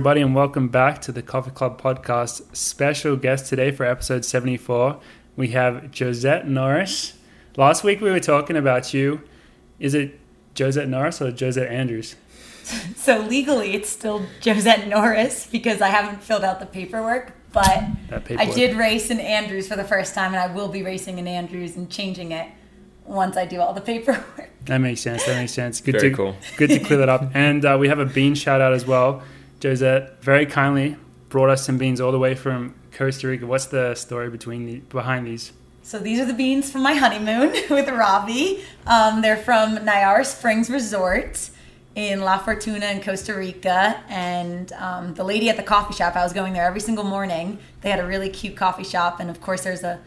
Hello, everybody, and welcome back to the Coffee Club podcast. Special guest today for episode 74. We have Josette Norris. Last week we were talking about you. Is it Josette Norris or Josette Andrews? So legally, it's still Josette Norris because I haven't filled out the paperwork. But That I did race in Andrews for the first time, and I will be racing in Andrews and changing it once I do all the paperwork. That makes sense. That makes sense. Good Very to cool. good to clear that up. And uh, we have a bean shout out as well. Josette very kindly brought us some beans all the way from Costa Rica. What's the story between the, behind these? So these are the beans from my honeymoon with Robbie. Um, they're from Nayara Springs Resort in La Fortuna in Costa Rica. And um, the lady at the coffee shop, I was going there every single morning. They had a really cute coffee shop, and of course, there's a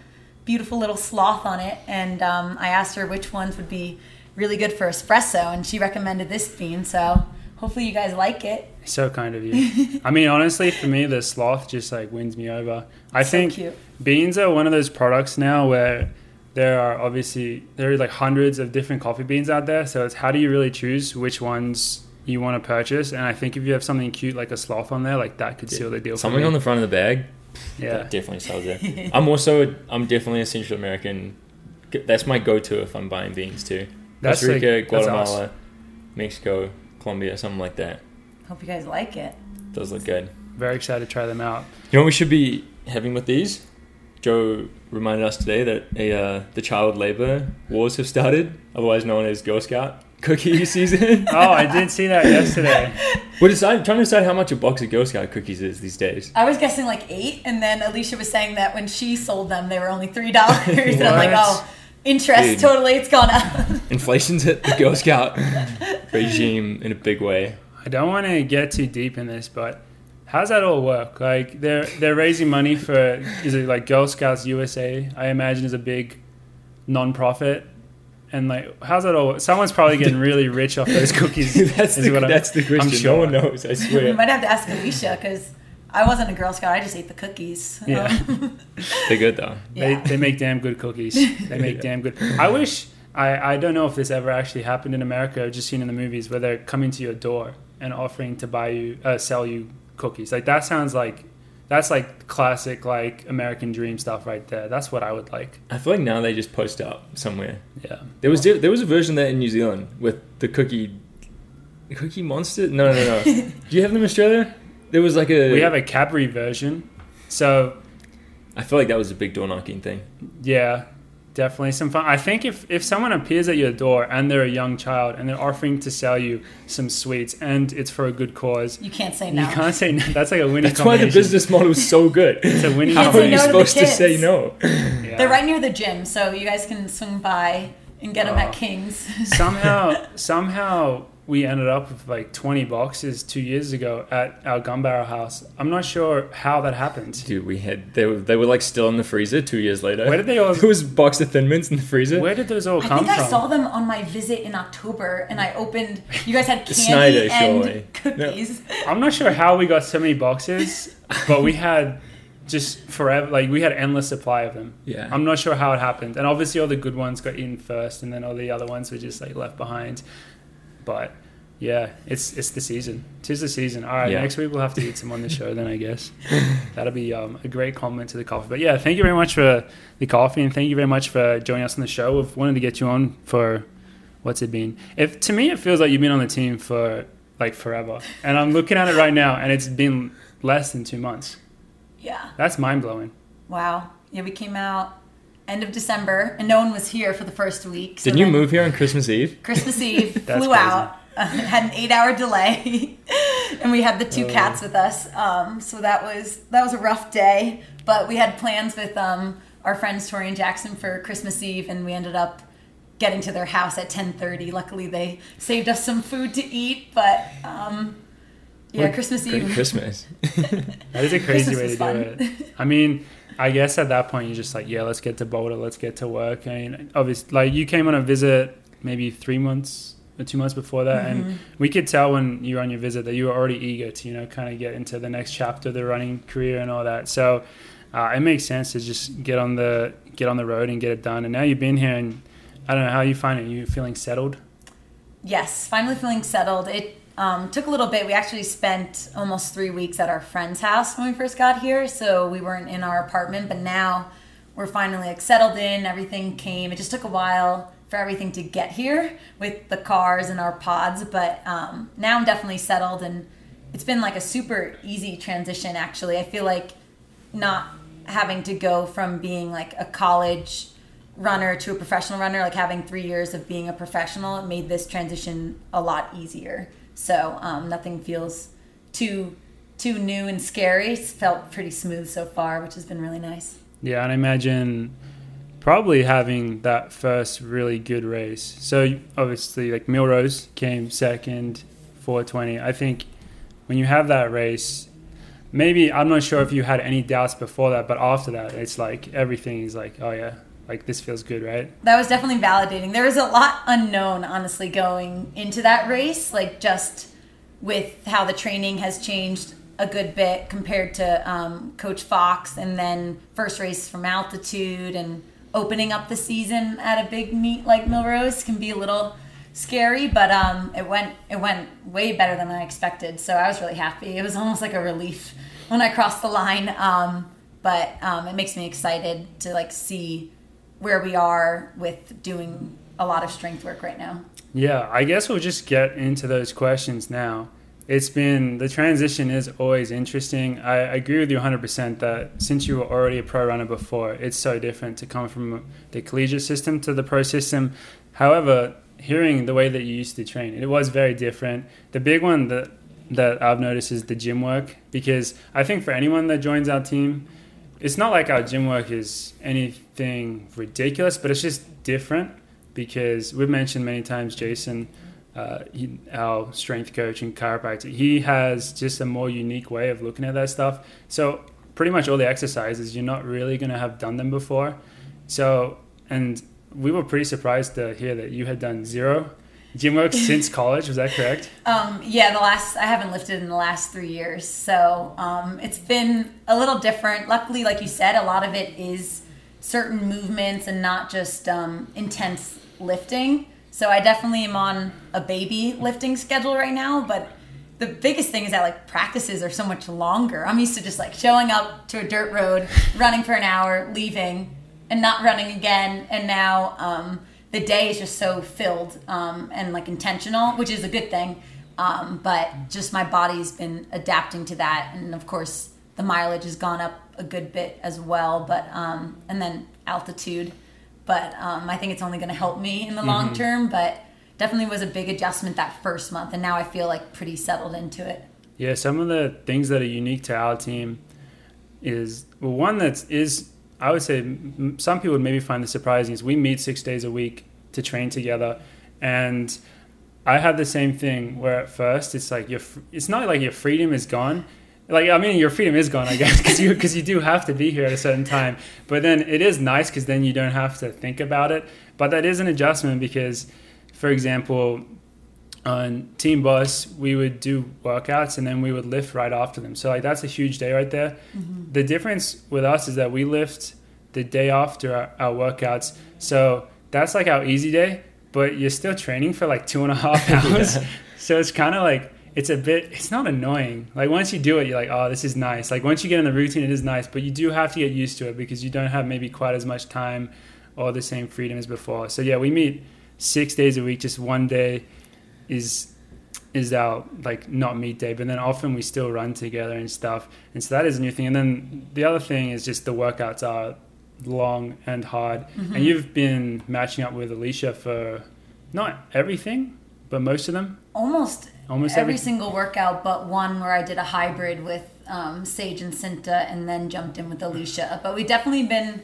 beautiful little sloth on it. And um, I asked her which ones would be really good for espresso, and she recommended this bean. So hopefully, you guys like it. So kind of you. I mean, honestly, for me, the sloth just like wins me over. I So think cute. beans are one of those products now where there are obviously there are like hundreds of different coffee beans out there. So it's how do you really choose which ones you want to purchase? And I think if you have something cute like a sloth on there, like that could seal the deal. Something for on the front of the bag. yeah. That definitely sells it. I'm also I'm definitely a Central American. That's my go-to if I'm buying beans too. That's Costa Rica, like- that's us. Guatemala, Mexico, Colombia, something like that. Hope you guys like it. Does look good. Very excited to try them out. You know what we should be having with these? Joe reminded us today that a uh, the child labor wars have started, otherwise known as Girl Scout cookie season. Oh, I did see that yesterday. We're decide, trying to decide how much a box of Girl Scout cookies is these days. I was guessing like eight, and then Alicia was saying that when she sold them, they were only three dollars. and I'm like, oh, interest Dude. totally, it's gone up. Inflation's hit the Girl Scout regime in a big way. I don't want to get too deep in this, but how's that all work? Like they're they're raising money for is it like Girl Scouts USA? I imagine is a big non-profit. And like, how's that all? work? Someone's probably getting really rich off those cookies. that's is the, what I'm- that's the question. sure. No one knows. I swear. we swear. might have to ask Alicia because I wasn't a Girl Scout. I just ate the cookies. Yeah. Um, They're good though. They, yeah. they make damn good cookies. They make damn good. I wish I, I don't know if this ever actually happened in America. I've just seen in the movies where they're coming to your door and offering to buy you uh, sell you cookies. Like that sounds like that's like classic like American dream stuff right there. That's what I would like. I feel like now they just post up somewhere. Yeah. There was there was a version there in New Zealand with the cookie, cookie monster. No, no, no. Do you have them in Australia? There was like a. We have a Cadbury version. So I feel like that was a big door knocking thing. yeah, definitely some fun. I think if if someone appears at your door and they're a young child and they're offering to sell you some sweets and it's for a good cause, you can't say no. you can't say no. That's like a winning That's why the business model is so good. It's a winning How are you no supposed to say no? Yeah. They're right near the gym, so you guys can swing by and get them Oh. at King's. somehow somehow we ended up with like 20 boxes two years ago at our Gunbarrel house i'm not sure how that happened Dude, we had they were they were like still in the freezer two years later. where did they all There was a box of Thin Mints in the freezer. where did those all I come think I saw them on my visit in October, and I opened. You guys had candy Snyder, and surely. cookies. i'm not sure how we got so many boxes but we had just forever like we had endless supply of them Yeah. i'm not sure how it happened and obviously all the good ones got eaten first and then all the other ones were just like left behind but yeah it's it's the season. Tis the season. All right Yeah. next week we'll have to eat some on the show then i guess. That'll be um, a great compliment to the coffee. But yeah thank you very much for the coffee and thank you very much for joining us on the show. We've wanted to get you on for what's it been? If to me it feels like you've been on the team for like forever. And i'm looking at it right now and it's been less than two months. Yeah. that's mind-blowing. Wow. Yeah, we came out end of December, and no one was here for the first week. so Didn't you move here on Christmas Eve? Christmas Eve, flew crazy. out, uh, had an eight-hour delay, and we had the two Oh. cats with us. Um, so that was that was a rough day. But we had plans with um, our friends Tori and Jackson for Christmas Eve, and we ended up getting to their house at 10:30. Luckily, they saved us some food to eat. But um, yeah, What- Christmas Great Eve. Christmas. That is a crazy Christmas way was to fun. do it. I mean, I guess at that point you're just like, yeah, let's get to Boulder, let's get to work. I mean, obviously, like you came on a visit maybe three months or two months before that, Mm-hmm. and we could tell when you were on your visit that you were already eager to, you know, kind of get into the next chapter of the running career and all that. So uh, it makes sense to just get on the get on the road and get it done. And now you've been here, and I don't know how you find it. You feeling settled? Yes, finally feeling settled. It um, took a little bit. We actually spent almost three weeks at our friend's house when we first got here, so we weren't in our apartment. But now we're finally like settled in. Everything came. It just took a while for everything to get here with the cars and our pods, but um, now I'm definitely settled, and it's been like a super easy transition. Actually, I feel like not having to go from being like a college runner to a professional runner, like having three years of being a professional, it made this transition a lot easier. So um, nothing feels too too new and scary. It's felt pretty smooth so far, which has been really nice. Yeah, and I imagine probably having that first really good race. So obviously, like Millrose came second, 420. I think when you have that race, maybe I'm not sure if you had any doubts before that, but after that, it's like everything is like, oh yeah, like this feels good, right? That was definitely validating. There was a lot unknown, honestly, going into that race, like just with how the training has changed a good bit compared to um, Coach Fox, and then first race from altitude and opening up the season at a big meet like Millrose can be a little scary, but um, it went it went way better than I expected. So I was really happy. It was almost like a relief when I crossed the line. Um, but um, it makes me excited to like see where we are with doing a lot of strength work right now. Yeah, I guess we'll just get into those questions now. It's been the transition is always interesting. I agree with you 100% that since you were already a pro runner before, it's so different to come from the collegiate system to the pro system. However, hearing the way that you used to train, it was very different. The big one that that I've noticed is the gym work because I think for anyone that joins our team, it's not like our gym work is anything ridiculous, but it's just different because we've mentioned many times Jason, uh, he, our strength coach and chiropractor, he has just a more unique way of looking at that stuff. So pretty much all the exercises, you're not really going to have done them before. So, and we were pretty surprised to hear that you had done zero gym work since college. Was that correct? Um, yeah, the last I haven't lifted in the last three years, so um, it's been a little different. Luckily, like you said, a lot of it is certain movements and not just um, intense lifting. So I definitely am on a baby lifting schedule right now, but the biggest thing is that like practices are so much longer. I'm used to just like showing up to a dirt road, running for an hour, leaving, and not running again. And now um, the day is just so filled um, and like intentional, which is a good thing. Um, but just my body's been adapting to that, and of course the mileage has gone up a good bit as well. But um, and then altitude, but um, I think it's only going to help me in the mm-hmm. long term. But definitely was a big adjustment that first month, and now I feel like pretty settled into it. Yeah, some of the things that are unique to our team is well, one that is I would say some people would maybe find this surprising is we meet six days a week to train together, and I had the same thing where at first it's like your it's not like your freedom is gone. Like I mean, your freedom is gone, I guess, because you because you do have to be here at a certain time. But then it is nice because then you don't have to think about it. But that is an adjustment because, for example, on Team Bus we would do workouts and then we would lift right after them. So like that's a huge day right there. Mm-hmm. The difference with us is that we lift the day after our, our, workouts. So that's like our easy day, but you're still training for like two and a half hours. yeah. So it's kind of like it's a bit it's not annoying. Like once you do it, you're like, oh, this is nice. Like once you get in the routine, it is nice, but you do have to get used to it because you don't have maybe quite as much time or the same freedom as before. So yeah, we meet six days a week, just one day is is our like not meet day, but then often we still run together and stuff. And so that is a new thing. And then the other thing is just the workouts are long and hard. Mm-hmm. And you've been matching up with Alicia for not everything, but most of them. Almost almost every, every single workout, but one where I did a hybrid with um, Sage and Cinta, and then jumped in with Alicia. But we definitely been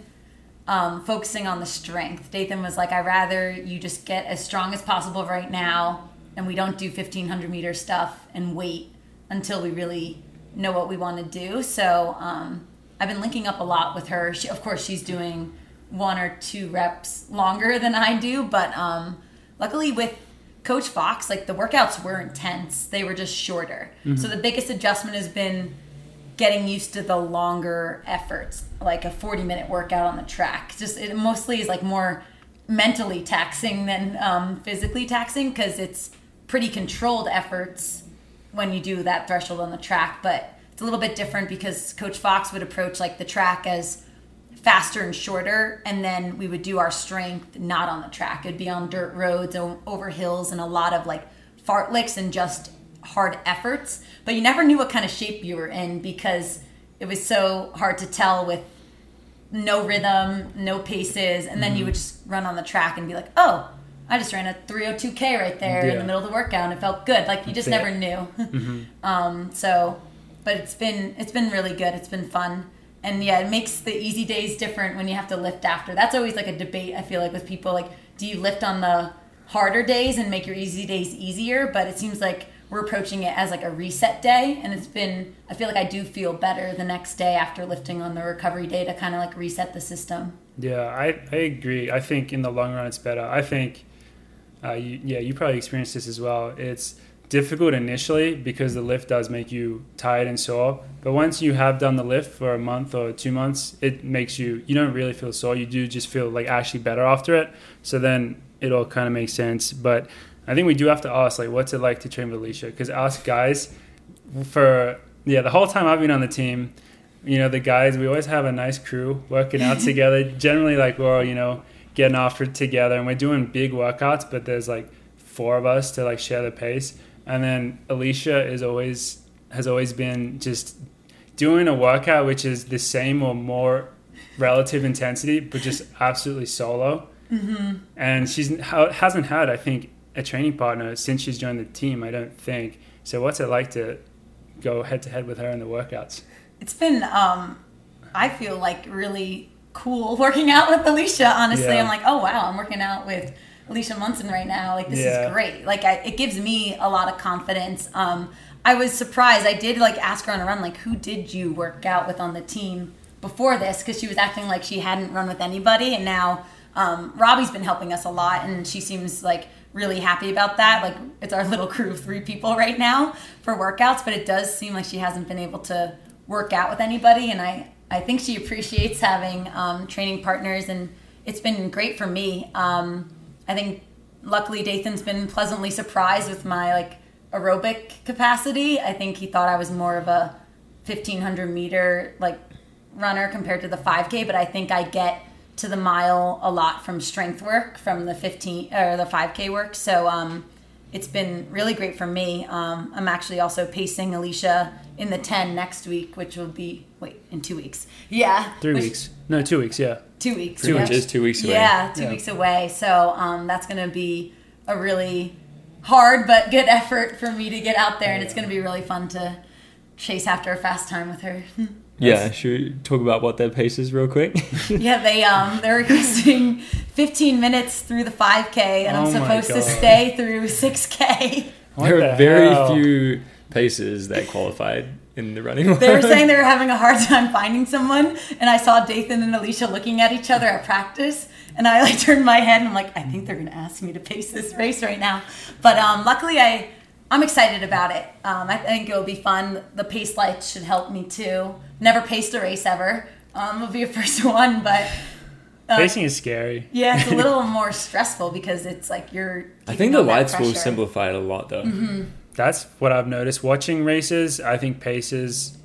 um, focusing on the strength. Dathan was like, "I rather you just get as strong as possible right now." and we don't do 1500 meter stuff and wait until we really know what we want to do. So um, I've been linking up a lot with her. She, of course, she's doing one or two reps longer than I do, but um, luckily with Coach Fox, like the workouts were intense. They were just shorter. Mm-hmm. So the biggest adjustment has been getting used to the longer efforts, like a 40 minute workout on the track. Just it mostly is like more mentally taxing than um, physically taxing because it's pretty controlled efforts when you do that threshold on the track, but it's a little bit different because Coach Fox would approach like the track as faster and shorter, and then we would do our strength not on the track. It'd be on dirt roads, over hills, and a lot of like fartleks and just hard efforts. But you never knew what kind of shape you were in because it was so hard to tell with no rhythm, no paces, and then you would just run on the track and be like, oh. I just ran a 302k right there in the middle of the workout and it felt good. Like you just Yeah. never knew. um, so, but it's been it's been really good. It's been fun, and yeah, it makes the easy days different when you have to lift after. That's always like a debate. I feel like with people like, do you lift on the harder days and make your easy days easier? But it seems like we're approaching it as like a reset day, and it's been. I feel like I do feel better the next day after lifting on the recovery day to kind of like reset the system. Yeah, I, I agree. I think in the long run it's better. I think, uh, you, yeah, you probably experienced this as well. It's difficult initially because the lift does make you tired and sore. But once you have done the lift for a month or two months, it makes you, you don't really feel sore. You do just feel like actually better after it. So then it all kind of makes sense. But I think we do have to ask, like, what's it like to train with Alicia? Because us guys, for, yeah, the whole time I've been on the team, you know the guys we always have a nice crew working out together generally like we're all you know getting after it together and we're doing big workouts but there's like four of us to like share the pace and then alicia is always has always been just doing a workout which is the same or more relative intensity but just absolutely solo mm-hmm. and she's hasn't had i think a training partner since she's joined the team i don't think so what's it like to go head to head with her in the workouts It's been, um, I feel like really cool working out with Alicia. Honestly, Yeah. I'm like, oh wow, I'm working out with Alicia Monson right now. Like this Yeah. is great. Like I, it gives me a lot of confidence. Um, I was surprised. I did like ask her on a run, like, who did you work out with on the team before this? Because she was acting like she hadn't run with anybody, and now um, Robbie's been helping us a lot, and she seems like really happy about that. Like it's our little crew of three people right now for workouts, but it does seem like she hasn't been able to work out with anybody, and I I think she appreciates having um, training partners, and it's been great for me. Um, I think luckily Dathan's been pleasantly surprised with my like aerobic capacity. I think he thought I was more of a 1500 meter like runner compared to the 5k, but I think I get to the mile a lot from strength work from the 15 or the 5k work. So um, it's been really great for me. Um, I'm actually also pacing Alicia in the 10 next week, which will be wait in two weeks. Yeah, Three which- weeks. No, two weeks. Yeah. Two weeks. Pretty yeah. much is two weeks away. Yeah, two Yeah. weeks away. So um, that's going to be a really hard but good effort for me to get out there, and it's going to be really fun to chase after a fast time with her. Yeah, should we talk about what their pace is real quick? yeah, they um they're requesting 15 minutes through the 5K, and I'm Oh supposed to stay through 6K. What there the are very hell? few paces that qualified in the running. They were saying they were having a hard time finding someone, and I saw Dathan and Alicia looking at each other at practice, and I like turned my head and I'm like, I think they're gonna ask me to pace this race right now. But um, luckily, I I'm excited about it. Um, I think it'll be fun. The pace lights should help me too. Never paced a race ever. Um, it'll be a first one, but uh, Pacing is scary. yeah, it's a little more stressful because it's like you're. I think the lights will simplify it a lot, though. That's what I've noticed. Watching races, I think paces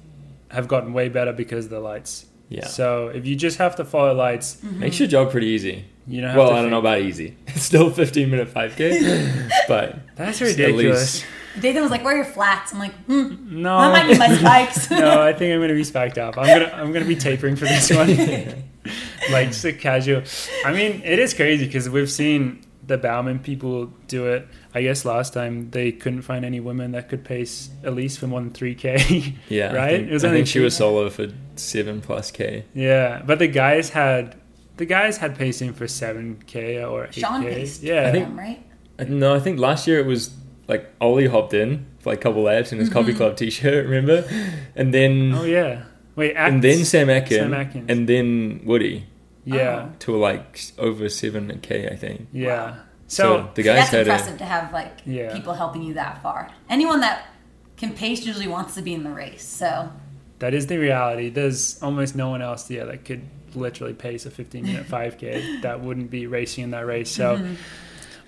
have gotten way better because of the lights. Yeah, So if you just have to follow lights, makes your job pretty easy. you don't Well, to I don't know about easy. It's still 15 minute 5k, but That's at ridiculous. Least- Dathan was like, "Where are your flats?" I'm like, hmm, No, "I might need my spikes." no, I think I'm gonna be spiked up. I'm gonna I'm gonna be tapering for this one. like just a casual. I mean, it is crazy because we've seen the Bauman people do it. I guess last time they couldn't find any women that could pace at least for more than three k. yeah, I Right? think, It was I only think she was solo for seven plus k. yeah, but the guys had the guys had pacing for seven k or eight k. paced. Yeah, I think- them, right? No, I think last year it was like Ollie hopped in for like a couple laps in his coffee club t-shirt, remember? And then Oh yeah. Wait, and then Sam Atkins, Sam Atkins. and then Woody yeah, to like over seven k, I think. yeah. So, So, the guys that's had a, impressive to have like Yeah. people helping you that far. Anyone that can pace usually wants to be in the race. So that is the reality. There's almost no one else yeah that could literally pace a 15 minute 5k that wouldn't be racing in that race. So. Mm-hmm.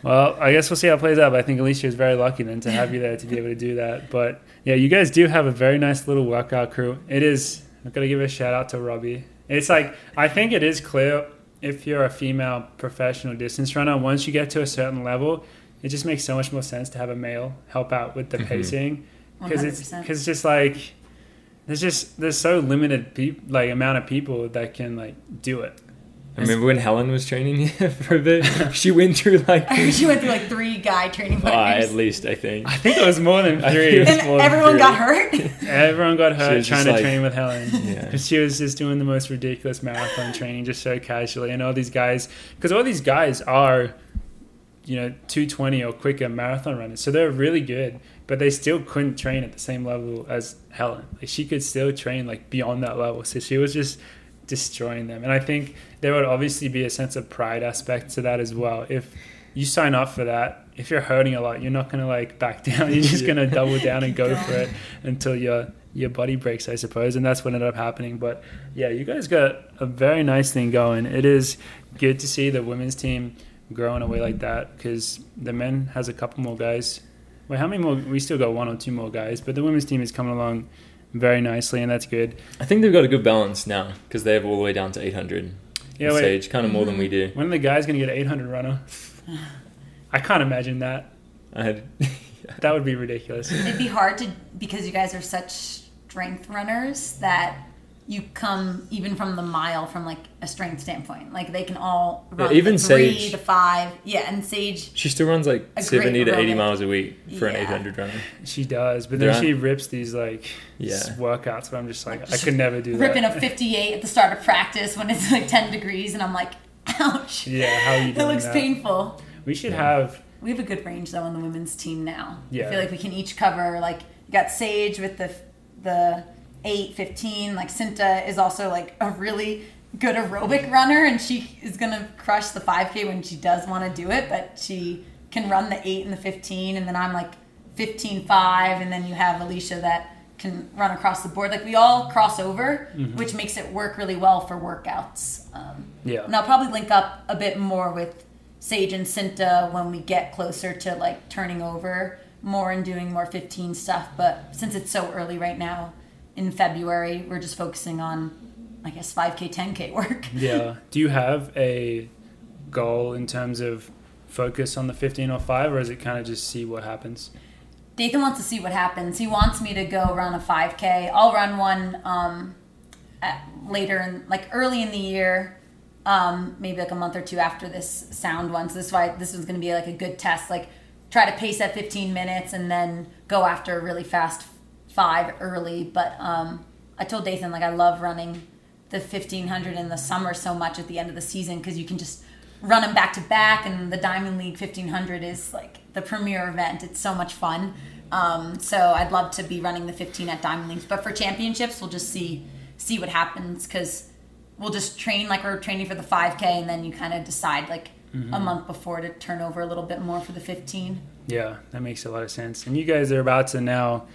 Well, I guess we'll see how it plays out. But I think Alicia is very lucky then to have you there to be able to do that. But yeah, you guys do have a very nice little workout crew. It is. I'm gonna give a shout out to Robbie. It's like I think it is clear if you're a female professional distance runner. Once you get to a certain level, it just makes so much more sense to have a male help out with the Mhm. pacing because it's 100%. because just like there's just there's so limited peop like amount of people that can like do it. I remember when Helen was training here for a bit. She went through like she went through like three guy training uh, partners. at least I think. I think it was more than three. think- It was and more than everyone three. got hurt. Everyone got She hurt was trying to like- train with Helen. Yeah. Because she was just doing the most ridiculous marathon training, just so casually. And all these guys, because all these guys are, you know, 220 or quicker marathon runners. So they're really good, but they still couldn't train at the same level as Helen. Like she could still train like beyond that level. So she was just destroying them. And I think there would obviously be a sense of pride aspect to that as well. If you sign up for that, if you're hurting a lot, you're not going to like back down. You're just Yeah. going to double down and go for it until your your body breaks, I suppose, and that's what ended up happening. But yeah, you guys got a very nice thing going. It is good to see the women's team grow in a way like that because the men has a couple more guys. Wait, how many more? We still got one or two more guys, but the women's team is coming along very nicely, and that's good. I think they've got a good balance now because they have all the way down to 800 Yeah, in wait. stage, kind of more than we do. When are the guys going to get an 800 runner? I can't imagine that. I had That would be ridiculous. It'd be hard to because you guys are such strength runners that you come even from the mile from like a strength standpoint. Like they can all Yeah, run even the three Sage. to five. Yeah, and Sage. she still runs like A great 70 to 80 miles a week for an 800 runner. She does, but then Yeah. she rips these like Yeah. workouts. But I'm just like, I could never do Ripping that. Ripping a 58 at the start of practice when it's like 10 degrees, and I'm like, ouch. Yeah, how are you It looks that? painful. We should Yeah. have We have a good range though on the women's team now. Yeah. I feel like we can each cover like you got Sage with the the eight fifteen. Like Cinta is also like a really good aerobic runner, and she is gonna crush the five k when she does want to do it. But she can run the eight and the fifteen, and then I'm like 15 5, and then you have Alicia that can run across the board. Like we all cross over, Mm-hmm. which makes it work really well for workouts. Um, yeah. and I'll probably link up a bit more with Sage and Cinta when we get closer to like turning over more and doing more 15 stuff. But since it's so early right now in February, we're just focusing on, I guess, 5K, 10K work. Yeah. Do you have a goal in terms of focus on the 15 or 5, or is it kind of just see what happens? Dathan wants to see what happens. He wants me to go run a 5K. I'll run one um, at, later in, like early in the year, um, maybe like a month or two after this sound one. So this is why this is going to be like a good test. Like try to pace at 15 minutes and then go after a really fast five early. But um, I told Dathan like I love running the 1500 in the summer so much at the end of the season because you can just run them back to back and the diamond league 1500 is like the premier event it's so much fun um, so i'd love to be running the 15 at diamond leagues but for championships we'll just see see what happens because we'll just train like we're training for the 5k and then you kind of decide like a month before to turn over a little bit more for the 15 Yeah, that makes a lot of sense. And you guys are about to now.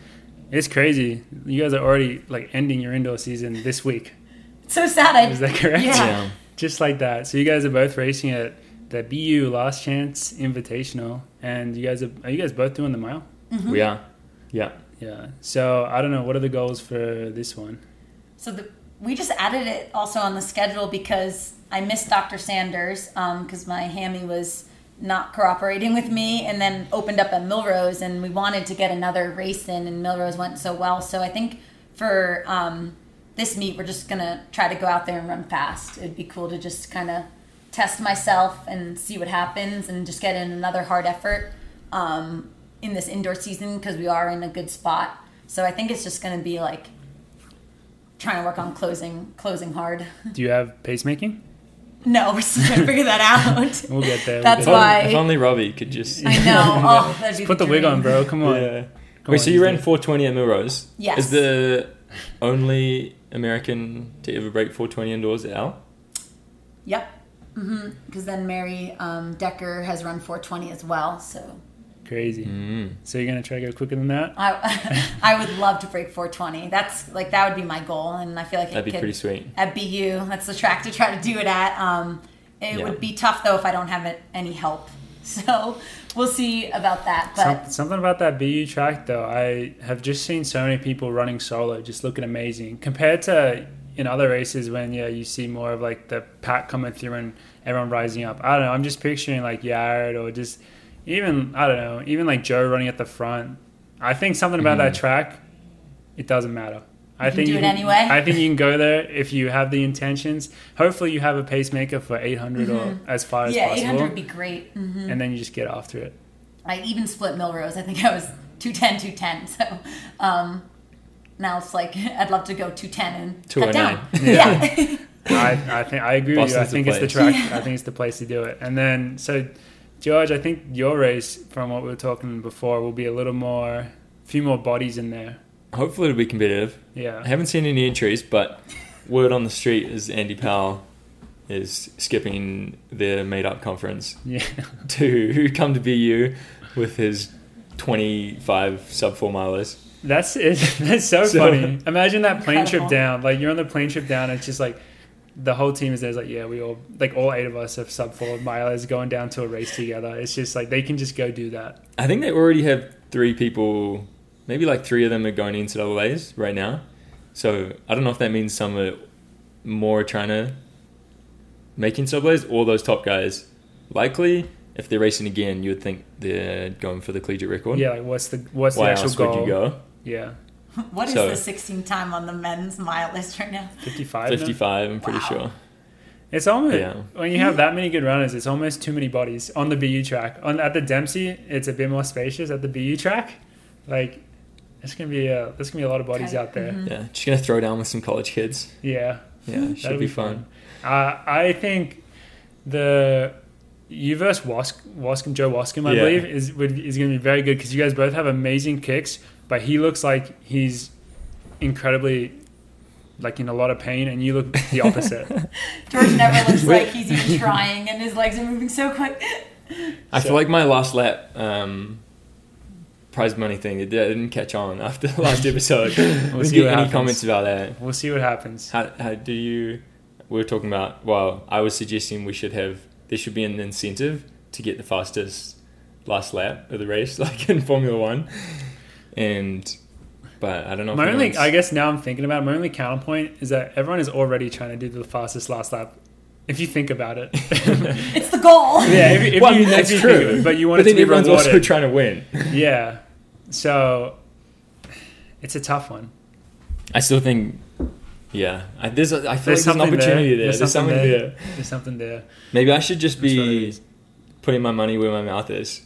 It's crazy. You guys are already like ending your indoor season this week. it's so sad I, Is that correct? Yeah. Yeah. Just like that. So you guys are both racing at the BU Last Chance Invitational, and you guys are are you guys both doing the mile? Mm-hmm. We are. Yeah. Yeah. So I don't know. What are the goals for this one? So the, we just added it also on the schedule because I missed Dr. Sanders um, because my hammy was not cooperating with me, and then opened up at Millrose, and we wanted to get another race in, and Millrose went so well. So I think for um, this meet, we're just gonna try to go out there and run fast. It'd be cool to just kind of test myself and see what happens, and just get in another hard effort um, in this indoor season because we are in a good spot. So I think it's just gonna be like trying to work on closing closing hard. Do you have pacemaking? No, we're still trying to figure that out. We'll get there. We'll That's get If, why- only, if only Robbie could just. I know. Oh, that'd be Put the the wig dream. on, bro. Come on. Yeah. Come Wait, on, so you ran 420 at Millrose? Yes. Is the only American to ever break 420 indoors Al? Yep. Because then Mary um, Decker has run 420 as well. So Crazy. Mm. So you're gonna try to go quicker than that? I I would love to break 420. That's like that would be my goal, and I feel like That'd it be could, pretty sweet. at BU. That's the track to try to do it at. Um, it Yeah. would be tough though if I don't have it, any help So we'll see about that. But Some, something about that BU track though, I have just seen so many people running solo, just looking amazing compared to in other races when yeah you see more of like the pack coming through and everyone rising up. I don't know. I'm just picturing like Yared or just even I don't know, even like Joe running at the front. I think something about that track, it doesn't matter. I can think do you it can, anyway. I think you can go there if you have the intentions. Hopefully, you have a pacemaker for 800 or as far as Mm-hmm. yeah, possible, 800 would be great. hmm and then you just get after it. I even split Millrose. I think I was 210, 210. So um, now it's like I'd love to go 210 and cut down. 209. Yeah. I, I think I agree with you. I Boston's the think it's the place. track. I think it's the place to do it. And then so, George, I think your race, from what we were talking before, will be a little more, a few more bodies in there. Hopefully, it'll be competitive. Yeah. I haven't seen any entries, but word on the street is Andy Powell is skipping the made up conference yeah. to come to BU with his 25 sub four milers. That's it. That's so, So- funny. Imagine that plane trip down. Like you're on the plane trip down. And it's just like the whole team is there. It's like yeah, we all like all eight of us have sub four milers going down to a race together. It's just like they can just go do that. I think they already have three people, maybe like three of them are going into double A's right now. So I don't know if that means some are more trying to make in double A's or those top guys. Likely, if they're racing again, you would think they're going for the collegiate record. Yeah, like what's the what's Why the actual else goal? would you go? Yeah, What is So- the 16 time on the men's mile list right now? fifty five. 55, I'm pretty Wow. sure. It's almost Yeah. when you have that many good runners, it's almost too many bodies on the BU track. On at the Dempsey, it's a bit more spacious. At the BU track, like it's gonna be a there's gonna be a lot of bodies Okay. out there. Mhm. Yeah, just gonna throw down with some college kids. Yeah, Yeah, it should that'll be fun. Uh, I think the you versus Wask, Waskom, Joe Waskom, I Yeah. believe, is would, is going to be very good because you guys both have amazing kicks, but he looks like he's incredibly like in a lot of pain, and you look the opposite. George never looks like he's even trying, and his legs are moving so quick. I So- feel like my last lap um, prize money thing it didn't catch on after the last episode. We'll see get what any happens. comments about that. We'll see what happens. How, how do you? We were talking about. Well, I was suggesting we should have. There should be an incentive to get the fastest last lap of the race, like in Formula One. And, but I don't know. if My only, I guess now I'm thinking about it, my only counterpoint is that everyone is already trying to do the fastest last lap. If you think about it, It's the goal. yeah, if, if well, you, that's if you true. it, but you want but it to then be everyone's rewarded. also trying to win. yeah, so it's a tough one. I still think. Yeah, I, there's. A, I feel There's like there's an opportunity there. there. There's There's, something something there. there. There's something there. Maybe I should just That's be putting my money where my mouth is.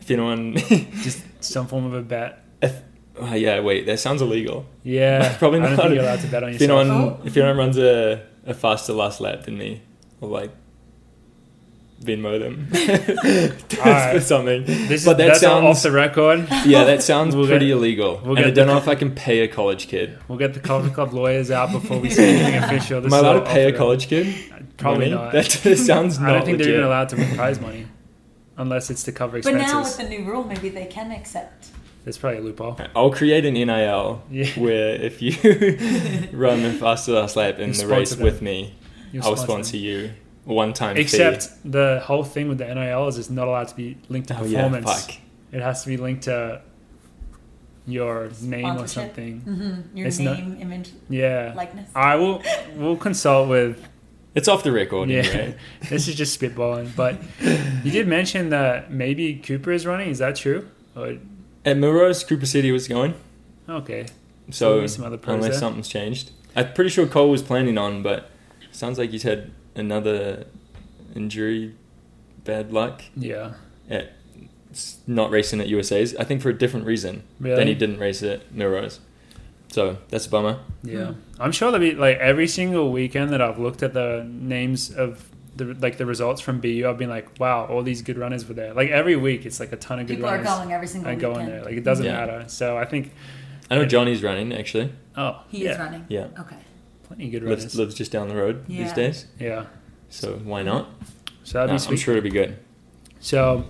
If anyone, Just some form of a bet. If, oh, uh, yeah, wait, that sounds illegal. Yeah, Probably I don't think you're allowed to bet on If yourself. anyone, Oh. if anyone runs a, a faster last lap than me, I'll like Venmo them Alright. for something. This but is that that's all off sounds the record. yeah, that sounds We'll pretty get- illegal. we'll and I don't the know if I can pay a college kid. We'll get the coffee club lawyers out before we say anything official. This Am I allowed to pay a college kid? Probably money? not. That sounds not I don't think legit. they're even allowed to win prize money, unless it's to cover expenses. But now with the new rule, maybe they can accept. There's probably a loophole. I'll create an NIL Yeah. where if you run the fastest last lap in the race them. with me, You'll I'll sponsor sponsor them. you one time Except the whole thing with the NIL is it's not allowed to be linked to oh yeah, performance. fuck. It has to be linked to your name or Sponsorship. something. hmm Your It's not- name, image, Yeah. likeness. I will. We'll consult with. It's off the record Yeah. anyway. this is just spitballing, but you did mention that maybe Cooper is running. Is that true? Or, At Millrose, Cooper City was going, okay. so maybe some other unless there. something's changed, I'm pretty sure Cole was planning on, but sounds like he's had another injury, bad luck Yeah. at not racing at USA's. I think for a different reason Really? than he didn't race at Milrose. So that's a bummer. Yeah, hmm. I'm sure there'll be like every single weekend that I've looked at the names of the like the results from BU. I've been like, wow, all these good runners were there. Like every week, it's like a ton of good runners. People are going every single are weekend. going there. Like it doesn't Yeah. matter. So I think, I know Johnny's running actually. oh, He yeah, is running. Yeah, Okay. plenty of good runners. lives just down the road these days. Yeah, So why not? so that'd No, be sweet. I'm sure it'll be good. So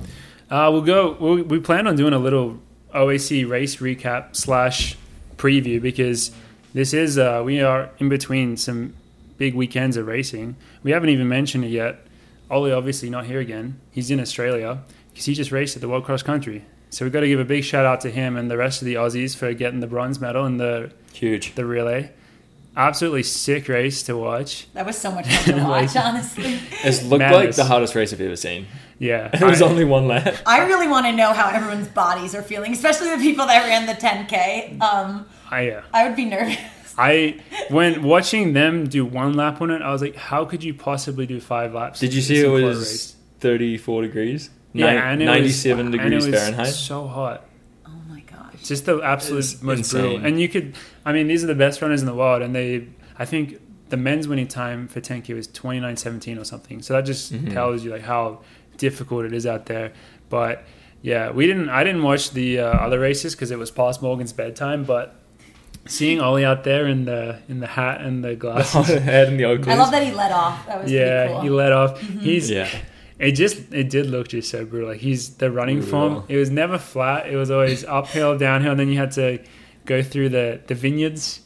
uh, we'll go. We'll, we plan on doing a little OAC race recap slash preview because this is uh, we are in between some big weekends of racing. We haven't even mentioned it yet. Ollie obviously not here again. He's in Australia. because he just raced at the World Cross Country. So we've got to give a big shout out to him and the rest of the Aussies for getting the bronze medal in the Huge. the relay. Absolutely sick race to watch. That was so much fun to Like- watch, honestly. It's looked like the hardest race I've ever seen. Yeah, There was I- only one lap. I really want to know how everyone's bodies are feeling, especially the people that ran the 10K. Um, I, yeah. I would be nervous. I when watching them do one lap on it, I was like, how could you possibly do five laps? Did you see it was race. 34 degrees? yeah, Nin- and it 97 was, degrees and it was Fahrenheit. So hot. Oh my gosh. just the absolute most insane. brutal. And you could, I mean, these are the best runners in the world, and they, I think the men's winning time for 10k was 29:17 or something. So that just Mhm. tells you like how difficult it is out there. But yeah, we didn't, I didn't watch the uh, other races because it was past Morgan's bedtime, but. Seeing Ollie out there in the in the hat and the The glasses, head and the Oakleys. I love that he let off. That was yeah, pretty he let off. Mm-hmm. He's Yeah. it just it did look just so brutal. Like he's the running Brutal. form. It was never flat. It was always uphill, downhill, and then you had to go through the the vineyards,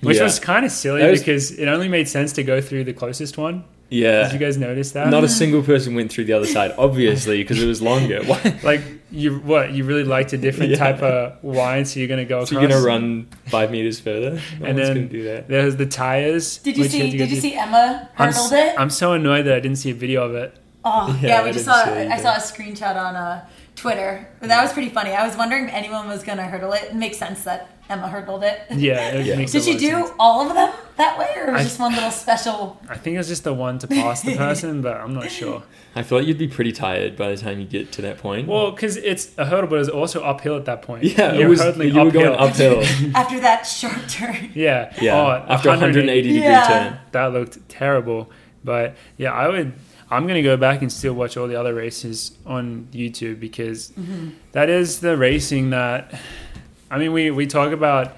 which Yeah. was kind of silly was- because it only made sense to go through the closest one. Yeah. Did you guys notice that? Not a single person went through the other side, obviously, because it was longer. Why? like you what you really liked a different Yeah. type of wine, so you're gonna go. So you're gonna run five meters further? No And then do that. There's the tires. Did you see? had to go Did you see Emma I'm, it? I'm so annoyed that I didn't see a video of it. Oh Yeah, yeah, I we just saw. I saw a screenshot on uh, Twitter. But that was pretty funny. I was wondering if anyone was gonna hurdle it. It makes sense that Emma hurdled it. Yeah, it Yeah. makes Did she do sense. all of them that way, or was I- just one little special? I think it was just the one to pass the person, but I'm not sure. I feel like you'd be pretty tired by the time you get to that point. Well, because it's a hurdle, but it's also uphill at that point. yeah, it You're was. hurdling You were going uphill. After that sharp turn. Yeah. Yeah, Oh, after a 180 degree Yeah. turn. That looked terrible. But yeah, I would. I'm gonna go back and still watch all the other races on YouTube because mm-hmm. that is the racing that. I mean, we we talk about.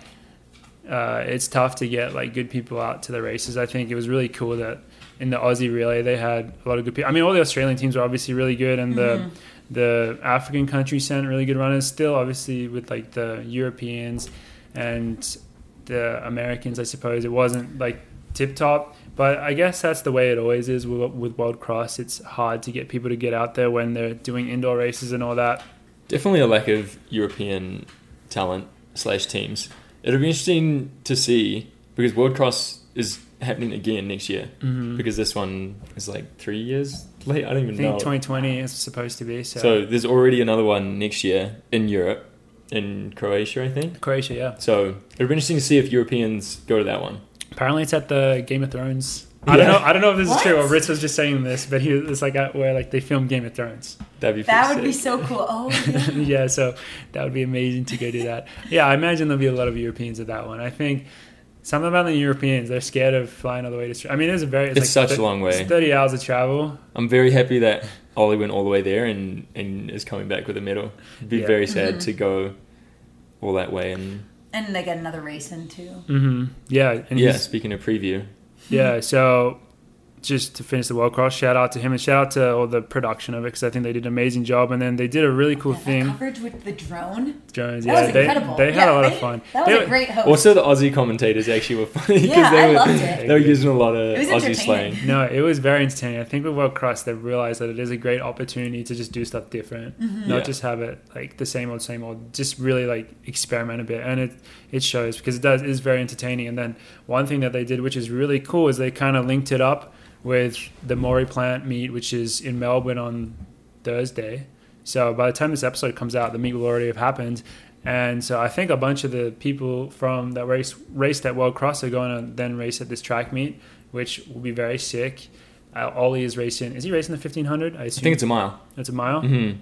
Uh, it's tough to get like good people out to the races. I think it was really cool that in the Aussie relay they had a lot of good people. I mean, all the Australian teams were obviously really good, and the the African countries sent really good runners. Still, obviously, with like the Europeans and the Americans, I suppose it wasn't like tip top. But I guess that's the way it always is with, with World Cross. It's hard to get people to get out there when they're doing indoor races and all that. Definitely a lack of European talent slash teams. It'll be interesting to see because World Cross is happening again next year Mm-hmm. because this one is like three years late. I don't I even think know. 2020 is supposed to be. So, So there's already another one next year in Europe, in Croatia, I think. Croatia, yeah. So it'll be interesting to see if Europeans go to that one. Apparently, it's at the Game of Thrones. I don't know. I don't know if this is true. Or Ritz was just saying this, but he it's like at where like they filmed Game of Thrones. That'd be That pretty would be so cool. Oh, yeah. yeah, so that would be amazing to go do that. Yeah, I imagine there'll be a lot of Europeans at that one. I think something about the Europeans, they're scared of flying all the way to. Australia. I mean, it's a very. It's, It's like such a long way. It's Thirty hours of travel. I'm very happy that Ollie went all the way there and, and is coming back with a medal. It'd be Yeah. very sad to go all that way and and they get another race in too. hmm Yeah, and yeah. Speaking of preview, yeah. So just to finish the World Cross, shout out to him and shout out to all the production of it because I think they did an amazing job. And then they did a really cool Yeah, thing. coverage with the drone. Jones, That yeah, was they, incredible. they had Yeah, a lot they- of fun. That They was were- a great host. also the Aussie commentators actually were funny because Yeah, they were they were using a lot of Aussie slang. No, it was very entertaining. I think with World Cross, they realized that it is a great opportunity to just do stuff different, Mm-hmm. not Yeah. just have it like the same old, same old. Just really like experiment a bit, and it it shows because it does it is very entertaining. And then one thing that they did, which is really cool, is they kind of linked it up with the Maurie Plant meet, which is in Melbourne on Thursday. So by the time this episode comes out, the meet will already have happened. And so I think a bunch of the people from that race raced at World Cross are going to then race at this track meet, which will be very sick. Uh, Ollie is racing. Is he racing the fifteen hundred? I I think it's a mile it's a mile. hmm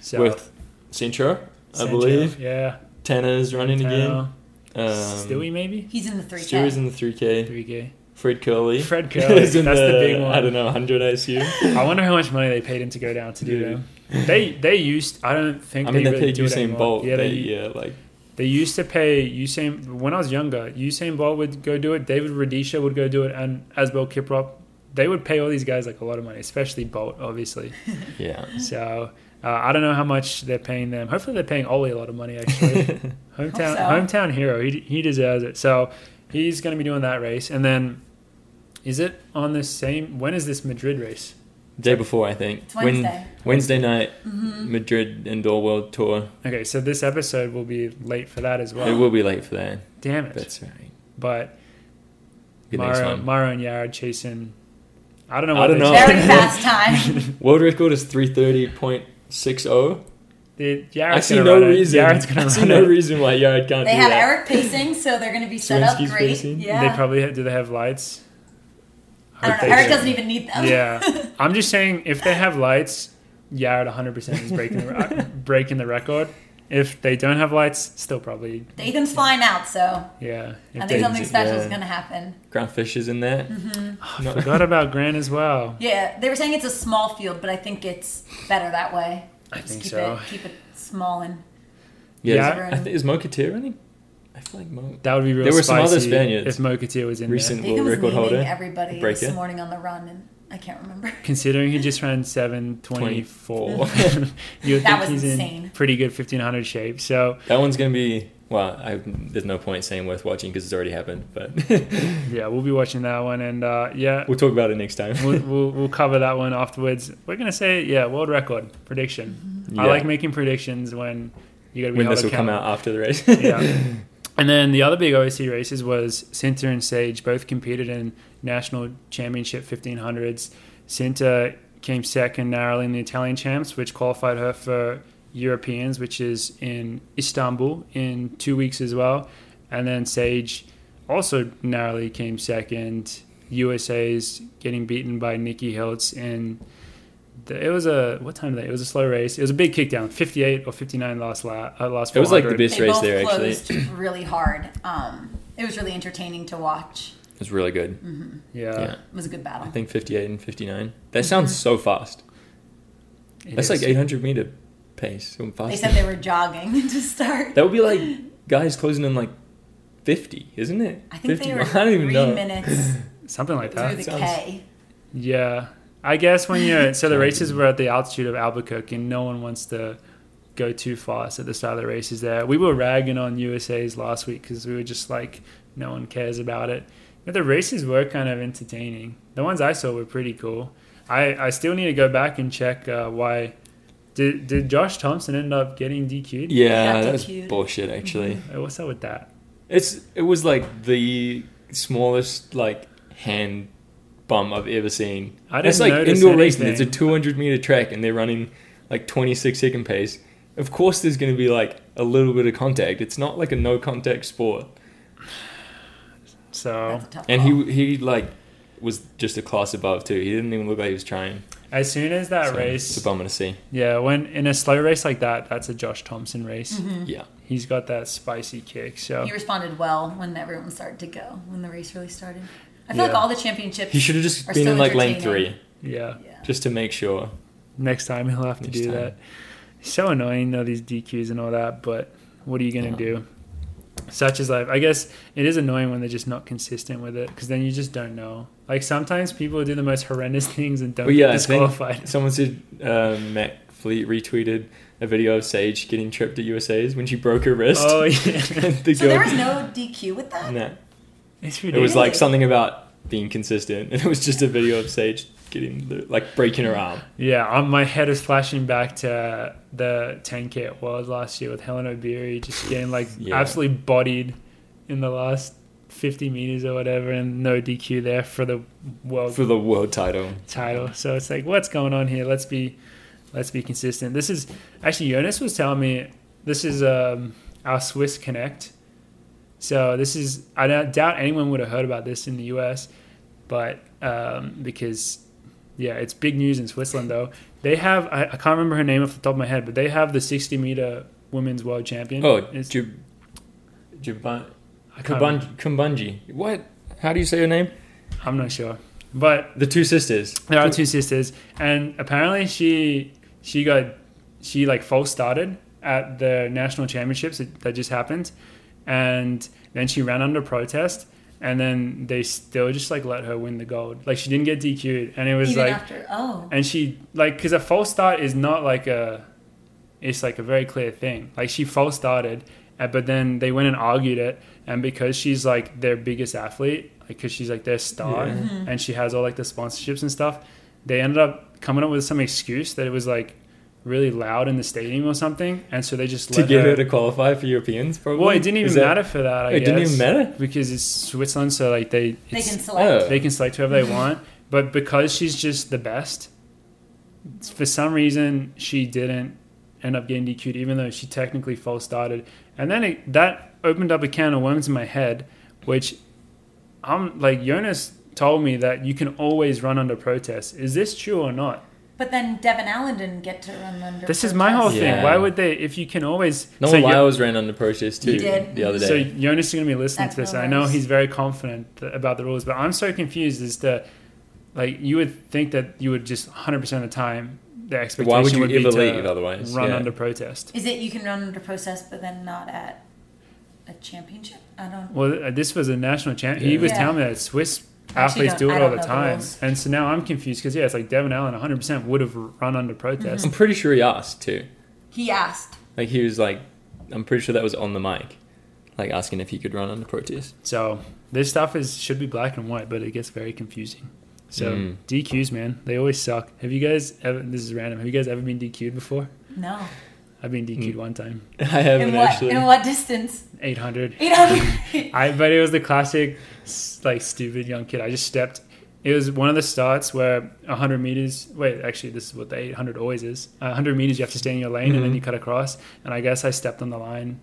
So with Centro, I Sancho, believe. Yeah. Tanner's running again. Um, Stewie maybe He's in the three Stewie's in the 3K. three K. Fred Kerley. Fred Kerley. is in That's the, big one. I don't know, 100, I assume. I wonder how much money they paid him to go down to do Yeah. them. They they used. I don't think I mean, they, really paid do it Usain anymore. Bolt. Yeah, they, they, yeah, like They used to pay Usain when I was younger. Usain Bolt would go do it. David Rudisha would go do it, and Asbel Kiprop. They would pay all these guys like a lot of money, especially Bolt, obviously. yeah. So uh, I don't know how much they're paying them. Hopefully, they're paying Ollie a lot of money. Actually, hometown so. hometown hero. He he deserves it. So he's going to be doing that race, and then is it on the same? When is this Madrid race? Day before, I think. It's Wednesday. Wednesday night, Mm-hmm. Madrid Indoor World Tour. Okay, so this episode will be late for that as well. It will be late for that. Damn it! That's right. but Good next Mara. Mara and Yared chasing. I don't know. I don't they know. Very fast time. World record is 330.60. The, Yared's I see no reason. Yared's gonna I see no it. reason why Yared can't They do have that. Eric pacing, so they're going to be set up great. pacing? Yeah. They probably have, do. They have lights. I don't know. Eric doesn't even need them. Yeah, I'm just saying if they have lights, Yared 100 percent is breaking the, uh, breaking the record. If they don't have lights, still probably Ethan's flying out, so yeah. I think something special is yeah. going to happen. Grant Fisher's in there. Mm-hmm. No. forgot about Grant as well. Yeah, they were saying it's a small field, but I think it's better that way. I Just think keep so. It, keep it small and Yeah, Yeah. Is, I think, is Mo Katir running? I feel like Mo. That would be real. There were some other spicy Spaniards. if Mo Katir was in Recent- there. Ethan World was record holder, everybody breaker. this morning on the run, and I can't remember. Considering he just ran 724, you would That think was he's insane. in pretty good 1500 shape. So That one's going to be. Well, I, there's no point saying worth watching because it's already happened. But yeah, we'll be watching that one, and uh, yeah, we'll talk about it next time. we'll, we'll, we'll cover that one afterwards. We're gonna say yeah, world record prediction. I Yeah. like making predictions when you got to be when held this will come out after the race. yeah. And then the other big OC races was Sinta and Sage both competed in national championship 1500s. Sinta came second narrowly in the Italian champs, which qualified her for Europeans, which is in Istanbul in two weeks as well. And then Sage also narrowly came second. USA's getting beaten by Nikki Hiltz in it was a what time of day? It was a slow race. It was a big kickdown, 58 or 59 last lap. uh, last. It was like the 400. best They race both there, actually. really hard. Um, it was really entertaining to watch. It was really good. Yeah, yeah. It was a good battle. I think 58 and 59. That sounds so fast. it That's is. like 800 meter pace. So fast. They said they were jogging to start. that would be like guys closing in like 50, isn't it? I think 50 they were I don't even three know. minutes something like that. through that. the sounds- K. Yeah, I guess when you're so the races were at the altitude of Albuquerque, and no one wants to go too fast at the start of the races there. We were ragging on USA's last week because we were just like, no one cares about it. But the races were kind of entertaining. The ones I saw were pretty cool. I, I still need to go back and check uh, why. Did, did Josh Thompson end up getting DQ'd? Yeah, Got that was DQ'd. bullshit actually. Uh, What's up with that? It's it was like the smallest like hand bum I've ever seen. I It's didn't like notice indoor racing. It's a anything. 200 meter track and they're running like 26 second pace. Of course, there's going to be like a little bit of contact. It's not like a no contact sport. So That's a tough And call. he he like was just a class above too. He didn't even look like he was trying. as soon as that So, race, It's a bummer to see. yeah, when in a slow race like that, that's a Josh Thompson race. Mm-hmm. Yeah. He's got that spicy kick. So He responded well when everyone started to go, when the race really started. I feel like all the championships. He should have just been in like lane three yeah, Yeah. just to make sure. next time he'll have to Next do time. that. So annoying though these DQs and all that, but what are you gonna Yeah. do? Such is life. I guess it is annoying when they're just not consistent with it because then you just don't know. Like sometimes people do the most horrendous things and don't Well, yeah, get disqualified. Someone said uh, Matt Fleet retweeted a video of Sage getting tripped at USA's when she broke her wrist. Oh yeah, the so there was no DQ with that? Nah. It's It was like something about being consistent, and it was just a video of Sage getting the, like breaking her arm. Yeah, um, my head is flashing back to the 10k it was last year with Hellen Obiri just getting like Yeah. absolutely bodied in the last 50 meters or whatever, and no DQ there for the world for the world title. title. So it's like, what's going on here? Let's be, let's be consistent. This is actually Jonas was telling me this is um, our Swiss Connect. So this is I don't doubt anyone would have heard about this in the US, but um, because yeah, it's big news in Switzerland though. They have I, I can't remember her name off the top of my head, but they have the 60 meter women's world champion. Oh, It's- Jub, Juban, I can't remember. Kumbun, Kumbunji. What? How do you say her name? I'm not sure, but The two sisters. There are two sisters, and apparently she she got she like false started at the national championships that, that just happened, and then she ran under protest, and then they still just like let her win the gold. Like she didn't get DQ'd, and it was Even like, after, oh. and she like because a false start is not like a, it's like a very clear thing. Like she false started, uh, but then they went and argued it, and because she's like their biggest athlete, like because she's like their star, Yeah. Mm-hmm. and she has all like the sponsorships and stuff, they ended up coming up with some excuse that it was like really loud in the stadium or something, and so they just to let get her. her to qualify for Europeans, probably. well, it didn't even that- matter for that. I It guess didn't even matter. because it's Switzerland, so like they They can select. Oh. they can select whoever they want. But because she's just the best, for some reason she didn't end up getting DQ'd, even though she technically false started. And then it, that opened up a can of worms in my head, which I'm like Jonas told me that you can always run under protest. Is this true or not? But then Devin Allen didn't get to run under. This is my whole protest. Yeah. thing. Why would they? If you can always No so Yo- Lyles ran under protest too He did. the other day. So Jonas is going to be listening That's to this. I know he's very confident about the rules, but I'm so confused as to like you would think that you would just 100 percent of the time the expectation Why would you would be ever to leave otherwise? run Yeah. under protest. Is it you can run under protest, but then not at a championship? I don't. Well, uh, this was a national champ. He was Yeah. telling me that Swiss Actually, athletes don't- do I it all the know the time, and so now I'm confused because yeah, it's like Devin Allen 100 percent would have run under protest. I'm pretty sure he asked too. He asked. Like he was like, I'm pretty sure that was on the mic, like asking if he could run under protest. So this stuff is should be black and white, but it gets very confusing. So Mm. DQs, man, they always suck. Have you guys ever? This is random. Have you guys ever been DQ'd before? No. I've been DQ'd Mm. one time, I haven't In what? actually. In what distance? 800. You know. I but it was the classic, like stupid young kid. I just stepped. It was one of the starts where 100 meters. Wait, actually, this is what the 800 always is. Uh, 100 meters, you have to stay in your lane, and then Mhm. you cut across. And I guess I stepped on the line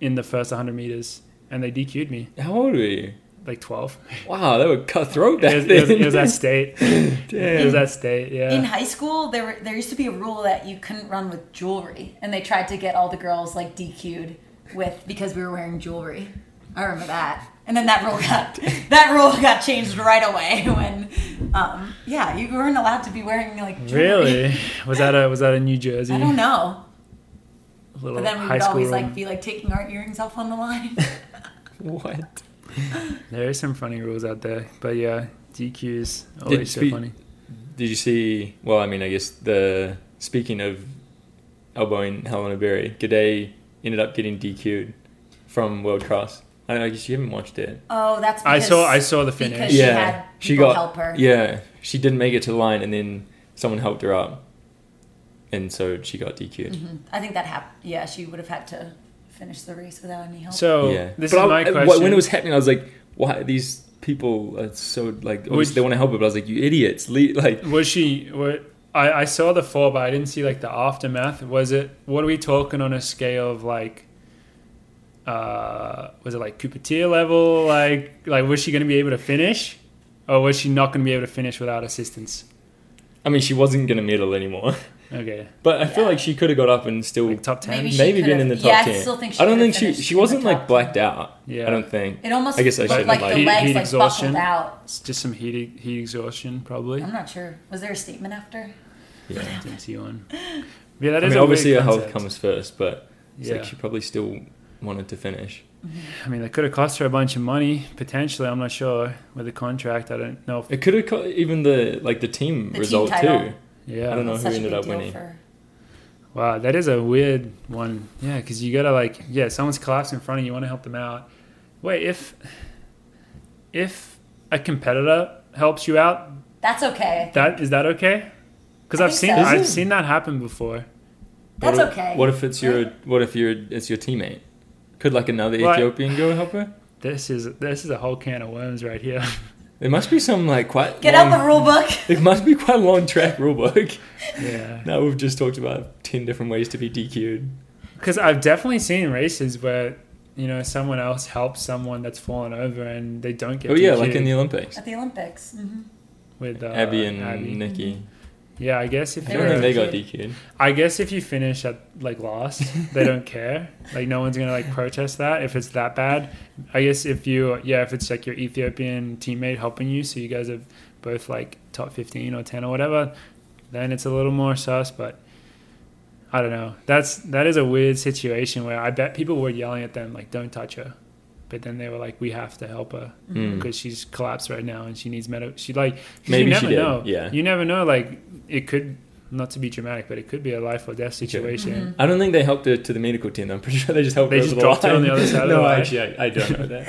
in the first 100 meters, and they DQ'd me, How old were you? Like 12. Wow, that would cutthroat It back was, it was, then. it was at state. It was at state. Yeah. In high school, there were, there used to be a rule that you couldn't run with jewelry, and they tried to get all the girls like DQ'd with because we were wearing jewelry. I remember that. And then that rule got that rule got changed right away when, um, yeah, you weren't allowed to be wearing like jewelry. Really? Was that a was that a New Jersey? I don't know. Little But then we high would always room. like be like taking our earrings off on the line. what? There is some funny rules out there, but yeah, DQs always so spe- funny. Did you see? Well, I mean, I guess the speaking of elbowing Hellen Obiri, Gidey ended up getting DQ'd from World Cross. I, I guess you haven't watched it. Oh, that's I saw I saw the because finish. she Yeah, had she got- help her. Yeah, she didn't make it to the line, and then someone helped her up, and so she got DQ'd. Mhm. I think that happened. Yeah, she would have had to finish the race without any help. So yeah, this But is I- my I- question. When it was happening, I was like, "Why these people are so like? Obviously Would- they want to help her, but I was like, you idiots! Le- like, was she? What, I I saw the fall, but I didn't see like the aftermath. Was it? What are we talking on a scale of like? Uh, was it like Cupertier level? Like like was she going to be able to finish, or was she not going to be able to finish without assistance? I mean, she wasn't gonna medal anymore, Okay, but I feel Yeah. like she could have got up and still like top ten. Maybe she maybe been in the top yeah, I ten. still think she I don't think she she wasn't like blacked out. Yeah. I don't think. It almost I guess I shouldn't like have the. Heat- legs heat like exhaustion. buckled out. It's just some heat heat exhaustion probably. I'm not sure. Was there a statement after? Yeah. Didn't see one. Yeah, that I is mean, a obviously her health comes first, but it's Yeah. like she probably still wanted to finish. Mm-hmm. I mean, that could have cost her a bunch of money potentially. I'm not sure with the contract. I don't know. If, It could have co- even the like the team The team result title. too. Yeah. I don't know who ended up winning. for- Wow, that is a weird one. Yeah, because you gotta like, yeah, someone's collapsed in front of you. You want to help them out. Wait, if if a competitor helps you out, That's okay. that is that okay? Because I I've seen so. I've seen that happen before. That's what if, okay. What if it's your what if your it's your teammate? Could like another Well, Ethiopian go help her? This is this is a whole can of worms right here. There must be some like quite Get long, out the rule book. It must be quite a long track rule book. yeah, now we've just talked about ten different ways to be DQ'd. because I've definitely seen races where you know someone else helps someone that's fallen over and they don't get. Oh yeah, DQ'd like in the Olympics. At the Olympics. hmm with uh, Abby and Abby. Nikki. Yeah, I guess if I don't think they got DQ'd. DQ'd. I guess if you finish at like last, they don't care. Like no one's gonna like protest that if it's that bad. I guess if you yeah, if it's like your Ethiopian teammate helping you, so you guys are both like top fifteen or ten or whatever, then it's a little more sus. But I don't know. That's that is a weird situation where I bet people were yelling at them like, "Don't touch her," but then they were like, "We have to help her Mm. because she's collapsed right now and she needs medical." She like Maybe you she never did, know. yeah. you never know. Like it could not to be dramatic, but it could be a life or death situation. Mhm. I don't think they helped her to the medical team. Though. I'm pretty sure they just helped They her just over the dropped her on the other side of no, the line? actually, I, I don't know that.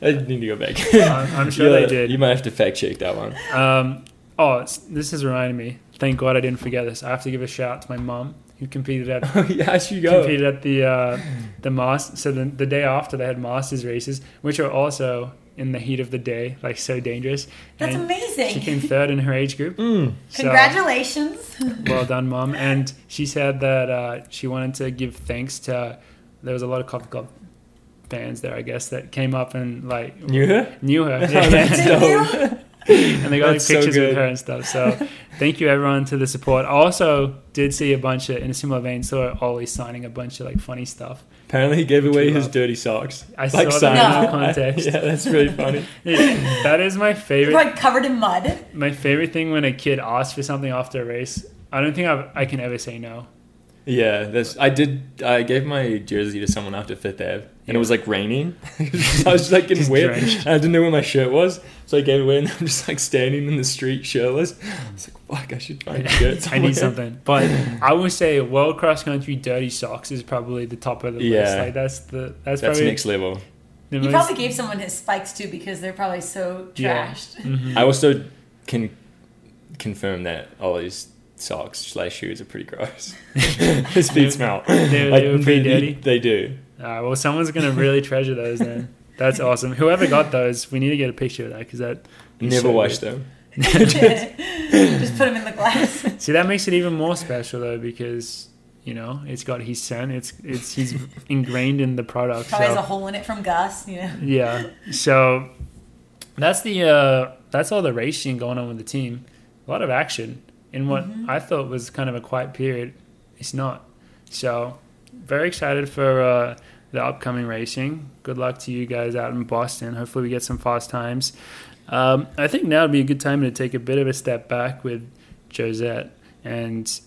I need to go back. I'm, I'm sure Yeah, they did. You might have to fact check that one. Um, Oh, it's, this is reminding me. Thank God I didn't forget this. I have to give a shout out to my mom who competed at Oh yeah, how'd you go? competed at the uh, the mas- So the, the day after they had masters races, which are also in the heat of the day, like so dangerous. That's And amazing. She came third in her age group. Mm. So, Congratulations. well done, mom. And she said that uh, she wanted to give thanks to. There was a lot of Coffee Club fans there, I guess, that came up and like Knew her? knew her. Oh, that's Thank you. dope. and they got like, That's so pictures good. with her and stuff. So thank you everyone to the support. I also did see a bunch of in a similar vein saw Ollie signing a bunch of like funny stuff. Apparently he gave away his love. dirty socks. I like saw that in the context. yeah, that's really funny. that is my You're favorite. like covered in mud. My favorite thing when a kid asks for something after a race. I don't think I've, I can ever say no. Yeah, that's. I did. I gave my jersey to someone after Fifth Ave, and it was like raining. I was just like getting Just wet, drenched. I didn't know where my shirt was, so I gave it away, and I'm just like standing in the street shirtless. I was like, "Fuck, I should find a shirt." I need something. But I would say world cross country dirty socks is probably the top of the list. Yeah. Like that's the that's, That's probably next level. You most- probably gave someone his spikes too because they're probably so Yeah. trashed. Mhm. I also can confirm that Ollie's socks slash shoes are pretty gross. His feet smell. They- Like, they were pretty they- dirty? They do. Uh, well, someone's gonna really treasure those then. That's awesome. Whoever got those, we need to get a picture of that because that Never so wash them. Just put them in the glass. See, that makes it even more special though because you know it's got his scent. It's it's he's ingrained in the product. Probably so- has a hole in it from Gus. You know. Yeah. So that's the uh, that's all the racing going on with the team. A lot of action in what Mhm. I thought was kind of a quiet period. It's not. So very excited for uh, the upcoming racing. Good luck to you guys out in Boston. Hopefully we get some fast times. Um, I think now would be a good time to take a bit of a step back with Josette and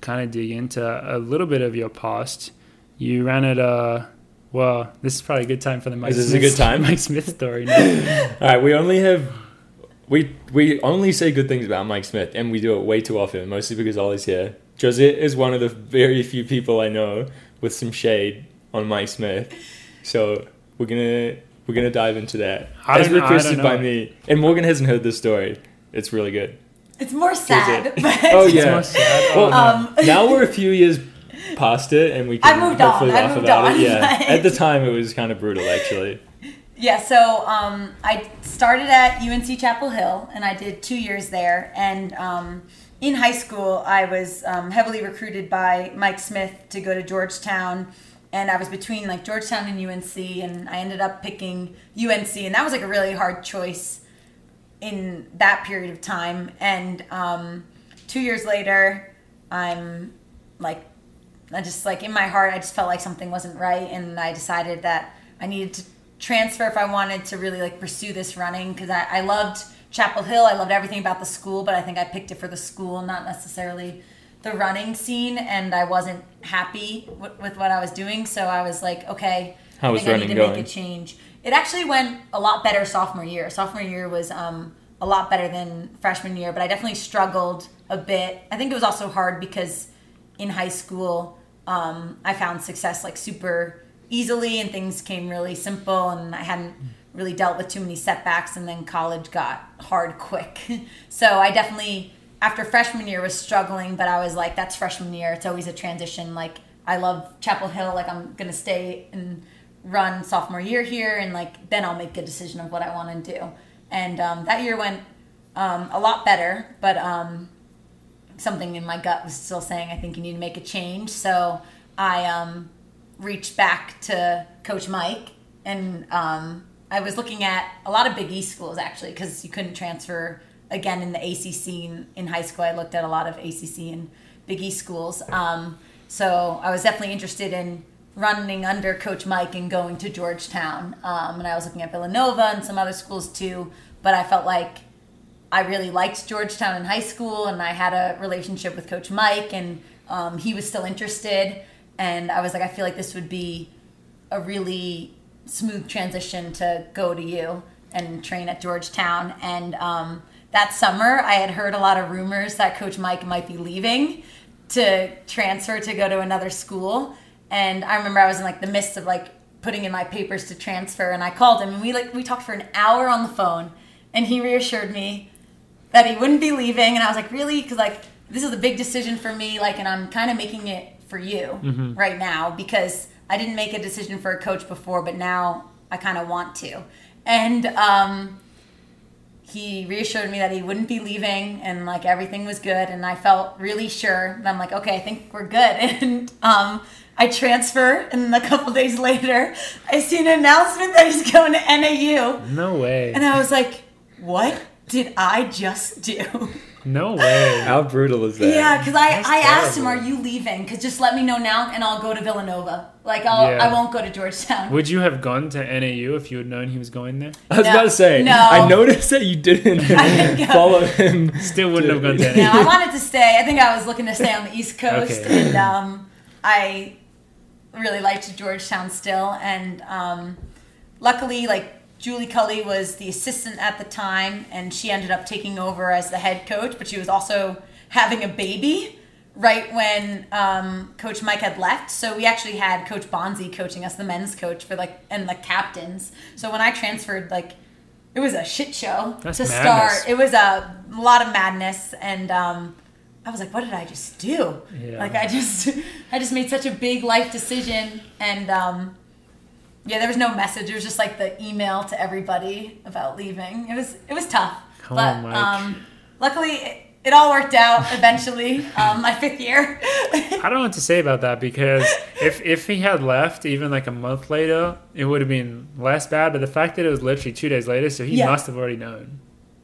kind of dig into a little bit of your past. You ran at uh well, this is probably a good time for the Mike Is this a Smith, good time? Mike Smith story. now. All right, we only have we we only say good things about Mike Smith, and we do it way too often, mostly because Ollie's here. Josette is one of the very few people I know with some shade on Mike Smith, so we're gonna we're gonna dive into that I as don't know- I requested by me. And Morgan hasn't heard this story. It's really good. It's more sad, it? but Oh It's yeah. more sad. Well, Oh. Um, now we're a few years past it, and we I can moved on, hopefully I laugh moved about on, it. Yeah, but- at the time it was kind of brutal, actually. Yeah, so um, I started at UNC Chapel Hill and I did two years there. And um, in high school, I was um, heavily recruited by Mike Smith to go to Georgetown. And I was between like Georgetown and UNC, and I ended up picking UNC. And that was like a really hard choice in that period of time. And um, two years later, I'm like I just like in my heart, I just felt like something wasn't right, and I decided that I needed to transfer if I wanted to really like pursue this running because I, I loved Chapel Hill. I loved everything about the school, but I think I picked it for the school, not necessarily the running scene, and I wasn't happy w- with what I was doing. So I was like, okay, How I was think I need to going? make a change. It actually went a lot better sophomore year. Sophomore year was um, a lot better than freshman year, but I definitely struggled a bit. I think it was also hard because in high school, um, I found success like super easily and things came really simple, and I hadn't really dealt with too many setbacks. And then college got hard quick. so I definitely, after freshman year, was struggling, but I was like, that's freshman year. It's always a transition. Like, I love Chapel Hill. Like, I'm going to stay and run sophomore year here, and like, then I'll make a decision of what I want to do. And um, that year went um, a lot better, but um, something in my gut was still saying I think you need to make a change. So I um, reached back to Coach Mike, and um, I was looking at a lot of Big East schools actually because you couldn't transfer again in the ACC in, high school. I looked at a lot of ACC and Big East schools. Um, so I was definitely interested in running under Coach Mike and going to Georgetown. Um, and I was looking at Villanova and some other schools too. But I felt like I really liked Georgetown in high school, and I had a relationship with Coach Mike, and um, he was still interested. And I was like, I feel like this would be a really smooth transition to go to you and train at Georgetown. And um, that summer, I had heard a lot of rumors that Coach Mike might be leaving to transfer to go to another school. And I remember I was in like the midst of like putting in my papers to transfer, and I called him, and we like we talked for an hour on the phone, and he reassured me that he wouldn't be leaving, and I was like, really? Because like this is a big decision for me, like, and I'm kind of making it for you Mm-hmm. right now because I didn't make a decision for a coach before, but now I kind of want to. And um, he reassured me that he wouldn't be leaving and like everything was good and i felt really sure and i'm like okay i think we're good and um, i transfer and a couple days later i see an announcement that he's going to nau No way. and i was like what did i just do No way. How brutal is that? yeah because i, That's I asked him are you leaving because just let me know now and i'll go to villanova like I'll, Yeah. i won't go to georgetown Would you have gone to NAU if you had known he was going there? I was No. about to say. No. I noticed that you didn't didn't follow him. Still wouldn't have gone to NAU. no, I wanted to stay. I think I was looking to stay on the East Coast, Okay. and um, I really liked Georgetown still. And um, luckily, like Julie Culley was the assistant at the time, and she ended up taking over as the head coach. But she was also having a baby right when um, Coach Mike had left. So we actually had Coach Bonsey coaching us, the men's coach for like, and the captains. So when I transferred, like. It was a shit show That's to madness. start. It was a lot of madness, and um, I was like, "What did I just do?" Yeah. Like I just, I just made such a big life decision, and um, yeah, there was no message. It was just like the email to everybody about leaving. It was, it was tough, Come but on, Mike. um, luckily it, it all worked out eventually. um, my fifth year. I don't know what to say about that because if if he had left even like a month later, it would have been less bad. But the fact that it was literally two days later, so he Yeah. must have already known.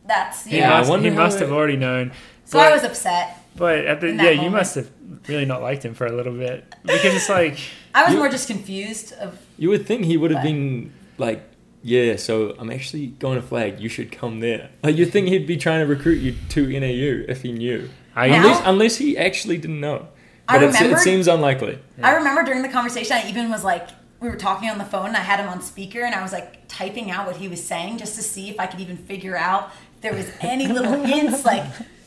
That's He yeah. I must, wonder he must have already known. so but, I was upset. But at the yeah, that you must have really not liked him for a little bit because it's like I was You- more just confused of You would think he would have But- been like, yeah, so I'm actually going to flag. You should come there. Like you'd think he'd be trying to recruit you to NAU if he knew. I Unless, unless he actually didn't know. I But it's, it seems unlikely. I remember during the conversation, I even was like, we were talking on the phone, and I had him on speaker, and I was like typing out what he was saying just to see if I could even figure out if there was any little hints, like,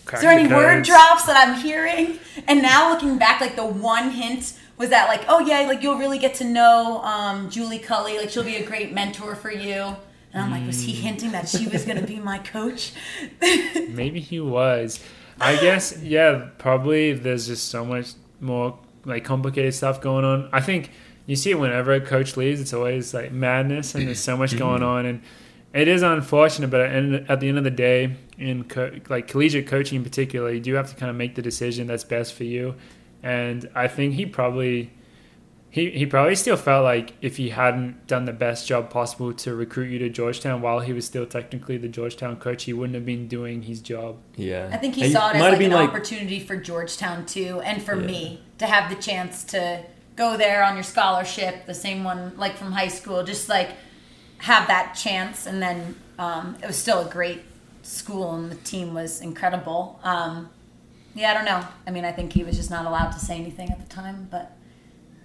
Crack is there any word drops that I'm hearing? And now looking back, like the one hint was that, like, oh yeah, like you'll really get to know um, Julie Culley, like she'll be a great mentor for you. And I'm like, was he hinting that she was going to be my coach? maybe he was. I guess yeah, probably. There's just so much more like complicated stuff going on. I think you see it whenever a coach leaves. It's always like madness, and there's so much going on, and it is unfortunate. But at at the end of the day, in co- like collegiate coaching in particular, you do have to kind of make the decision that's best for you. And I think he probably he, he probably still felt like if he hadn't done the best job possible to recruit you to Georgetown while he was still technically the Georgetown coach, he wouldn't have been doing his job. Yeah. I think he And saw it as might have like an been opportunity for Georgetown too, and for Yeah. me to have the chance to go there on your scholarship, the same one like from high school, just like have that chance. And then um, it was still a great school, and the team was incredible. Um, yeah, I don't know. I mean, I think he was just not allowed to say anything at the time, but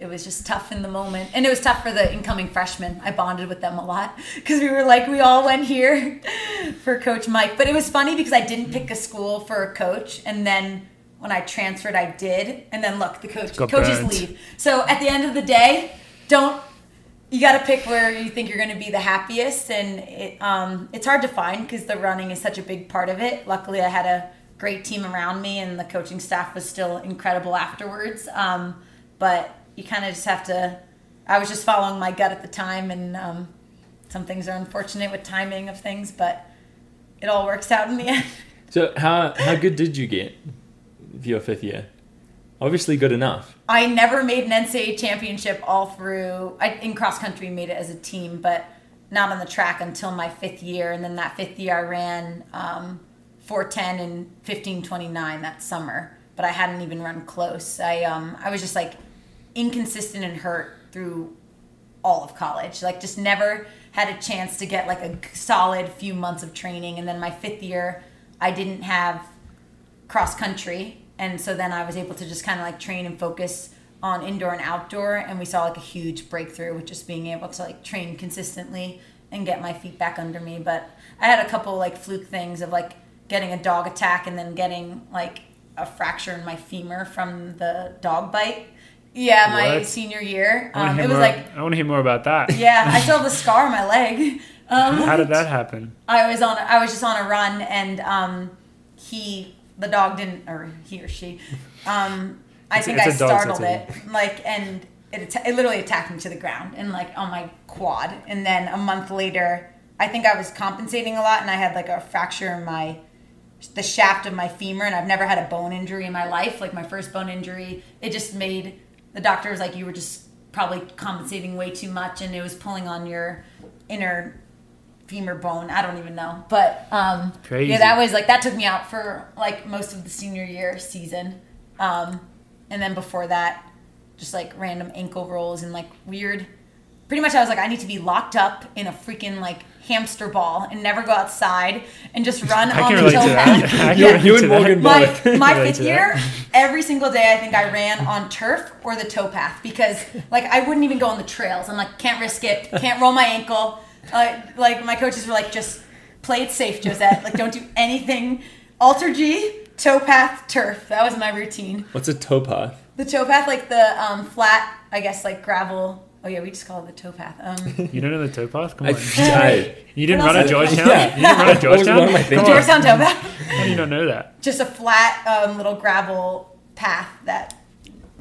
it was just tough in the moment. And it was tough for the incoming freshmen. I bonded with them a lot because we were like, we all went here for Coach Mike. But it was funny because I didn't pick a school for a coach. And then when I transferred, I did. And then look, the coach coaches burnt. leave. So at the end of the day, don't. You got to pick where you think you're going to be the happiest, and it, um, it's hard to find because the running is such a big part of it. Luckily, I had a great team around me, and the coaching staff was still incredible afterwards. Um, but you kind of just have to. I was just following my gut at the time, and um, some things are unfortunate with timing of things, but it all works out in the end. So how how good did you get for your fifth year? Obviously good enough. I never made an NCAA championship all through. I, in cross country, made it as a team, but not on the track until my fifth year. And then that fifth year, I ran um, 410 and 1529 that summer, but I hadn't even run close. I um, I was just like inconsistent and hurt through all of college. Like just never had a chance to get like a solid few months of training. And then my fifth year, I didn't have cross country and so then i was able to just kind of like train and focus on indoor and outdoor and we saw like a huge breakthrough with just being able to like train consistently and get my feet back under me but i had a couple like fluke things of like getting a dog attack and then getting like a fracture in my femur from the dog bite yeah my What? senior year um, it was more, like I want to hear more about that. yeah i still have the scar on my leg um, How did that happen? I was on I was just on a run and um he the dog didn't or he or she um i think i a dog, so startled it like and it, atta- it literally attacked me to the ground and like on my quad. And then a month later i think i was compensating a lot and i had like a fracture in my the shaft of my femur and i've never had a bone injury in my life like my first bone injury. It just made the doctor was like you were just probably compensating way too much and it was pulling on your inner femur bone i don't even know but um Crazy. yeah that was like that took me out for like most of the senior year season um and then before that just like random ankle rolls and like weird pretty much i was like i need to be locked up in a freaking like hamster ball and never go outside and just run I on can the relate to towpath that. I can You- relate you to and. Morgan my both. my Relate fifth year, every single day I think I ran on turf or the towpath because like I wouldn't even go on the trails. I'm like can't risk it, can't roll my ankle. Uh, like my coaches were like just play it safe, Josette. Like don't do anything. Alter G, towpath, turf. That was my routine. What's a towpath? The towpath, like the um, flat, I guess like gravel. Oh yeah, we just call it the towpath. Um, You don't know the towpath? Come I, on. I, You didn't What run at Georgetown? Yeah. You didn't run at That was Georgetown? one of my Come things. on. Georgetown towpath. How do you not know that? Just a flat um, little gravel path that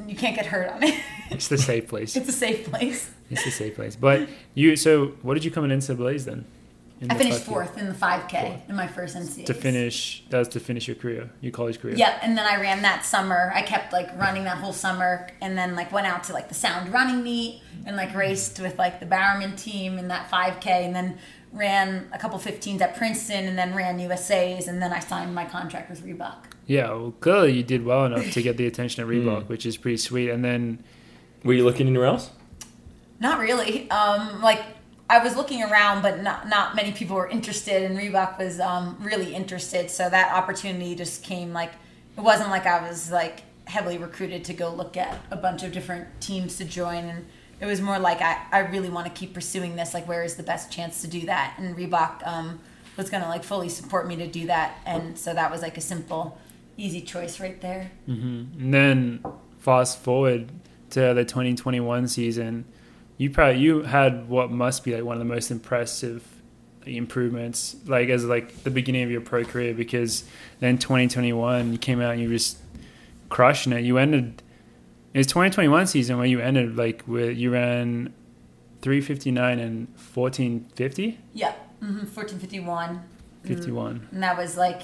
you can't get hurt on it. It's the safe place. it's a safe place. It's a safe place. But you, so what did you come into Blaze then? In I the finished 5K? fourth in the 5K in my first NCAA. To finish, that was to finish your career, your college career. Yep, and then I ran that summer. I kept like running that whole summer, and then like went out to like the Sound Running Meet and like raced with like the Bowerman team in that 5K, and then ran a couple 15s at Princeton, and then ran USA's, and then I signed my contract with Reebok. Yeah, well, clearly you did well enough to get the attention of Hmm. Reebok, which is pretty sweet. And then, were you looking anywhere else? Not really. Um, like I was looking around, but not not many people were interested, and Reebok was um, really interested. So that opportunity just came. Like it wasn't like I was like heavily recruited to go look at a bunch of different teams to join, and it was more like I, I really want to keep pursuing this. Like where is the best chance to do that? And Reebok um, was gonna like fully support me to do that, and so that was like a simple, easy choice right there. and then fast forward to the 2021 season, you probably you had what must be like one of the most impressive improvements, like as like the beginning of your pro career, because then 2021 you came out and you were just crushing it. You ended. It was 2021 season where you ended like with you ran 359 and 1450 Yeah, mm-hmm, fourteen fifty one. 51 and that was like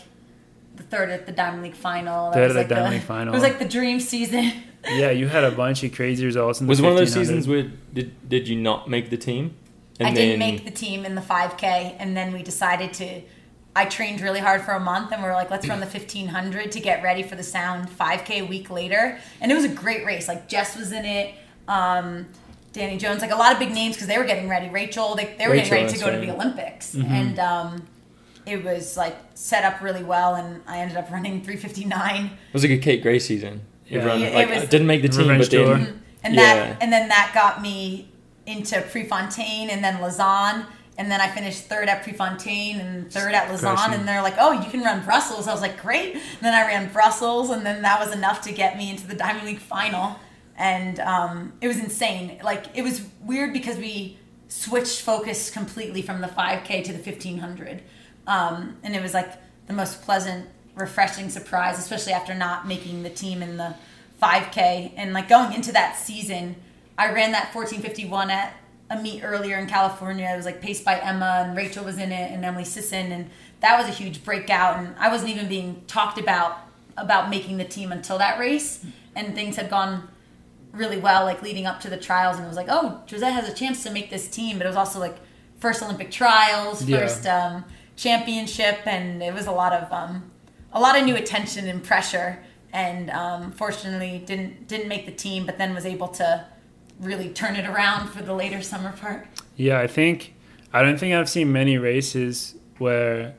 the third at the Diamond League final. That Third was at the Diamond League final. It was like the dream season. yeah you had a bunch of crazy results in the Was it one of those seasons where did did you not make the team? I didn't make the team in the 5K, and then we decided to. I trained really hard for a month, and we were like, let's run the 1500 to get ready for the Sound 5K a week later. And it was a great race. Like Jess was in it, um, Dani Jones, like a lot of big names because they were getting ready. Rachel, they, they were Rachel, getting ready to that's go to the Olympics, Mm-hmm. and um, it was like set up really well. And I ended up running 359. It was like a Kate Gray season. Yeah. Everyone, Yeah, it like, was- didn't make the team, Revenge but then tour. and Yeah. that and then that got me into Prefontaine and then Lausanne and then I finished third at Prefontaine and third at Lausanne Crushing. and they're like oh you can run Brussels I was like great and then I ran Brussels and then that was enough to get me into the Diamond League final and um, it was insane like it was weird because we switched focus completely from the 5k to the 1500 um, and it was like the most pleasant refreshing surprise especially after not making the team in the 5k and like going into that season i ran that 1451 at a meet earlier in california. It was like paced by emma and rachel was in it and emily sisson and that was a huge breakout. And i wasn't even being talked about about making the team until that race. And things had gone really well like leading up to the trials. And it was like oh josette has a chance to make this team. But it was also like first olympic trials Yeah. first um, championship and it was a lot of um, a lot of new attention and pressure. And um, fortunately didn't didn't make the team but then was able to really turn it around for the later summer part. Yeah, I think I don't think I've seen many races where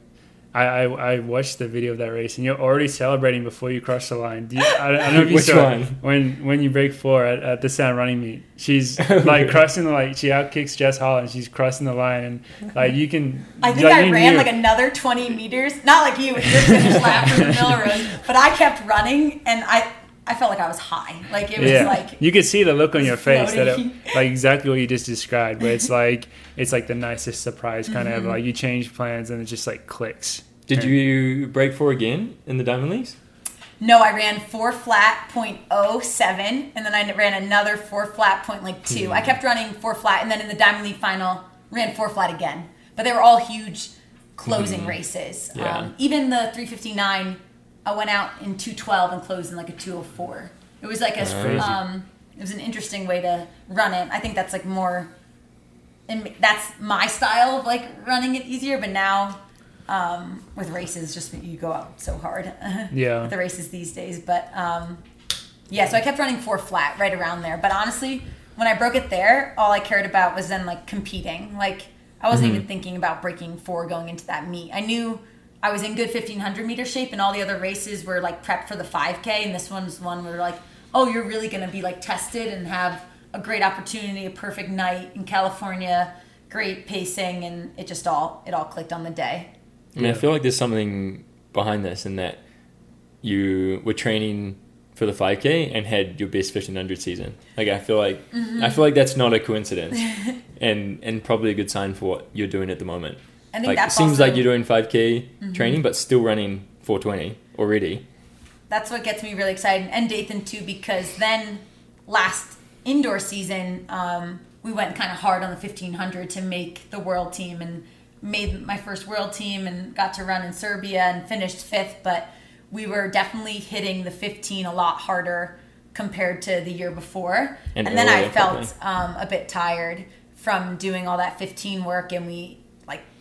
I, I, I watched the video of that race and you're already celebrating before you cross the line. Do you, I, don't- I don't know if you Which saw one? when when you break four at, at the Sound Running Meet. She's like crossing the like she outkicks Jess Hull and she's crossing the line and like you can. I think like, I ran knew- like another 20 meters, not like you with your finish lap from the Millrose, but I kept running and I I felt like I was high. Like it was yeah, like you could see the look on your face that it, floating. like exactly what you just described. But it's like it's like the nicest surprise kind Mm-hmm. of like you change plans and it just like clicks Did Okay. you break four again in the Diamond Leagues? No, I ran four flat point oh seven, and then I ran another four flat point like two. I kept running four flat, and then in the Diamond League final, ran four flat again. But they were all huge closing races. Yeah. Um, even the 359, I went out in 212 and closed in like a 204. It was like a um, it was an interesting way to run it. I think that's like more, and that's my style of like running it easier. But now um, with races, just you go out so hard. Yeah. with the races these days. But um, yeah, so I kept running four flat right around there. But honestly, when I broke it there, all I cared about was then like competing. Like I wasn't even thinking about breaking four going into that meet. I knew I was in good 1500 meter shape, and all the other races were like prepped for the 5K, and this one's one where like, oh, you're really going to be like tested and have a great opportunity, a perfect night in California, great pacing, and it just all it all clicked on the day. I mean, I feel like there's something behind this in that you were training for the 5K and had your best 1500 season. Like I feel like Mm-hmm. I feel like that's not a coincidence, and and probably a good sign for what you're doing at the moment. I think Like it seems Mm-hmm. like you're doing 5K training, but still running 420 already. that's what gets me really excited and Dathan too because then last indoor season um, we went kind of hard on the 1500 to make the world team and made my first world team and got to run in Serbia and finished fifth but we were definitely hitting the 15 a lot harder compared to the year before And and, then I felt um, a bit tired from doing all that 15 work and we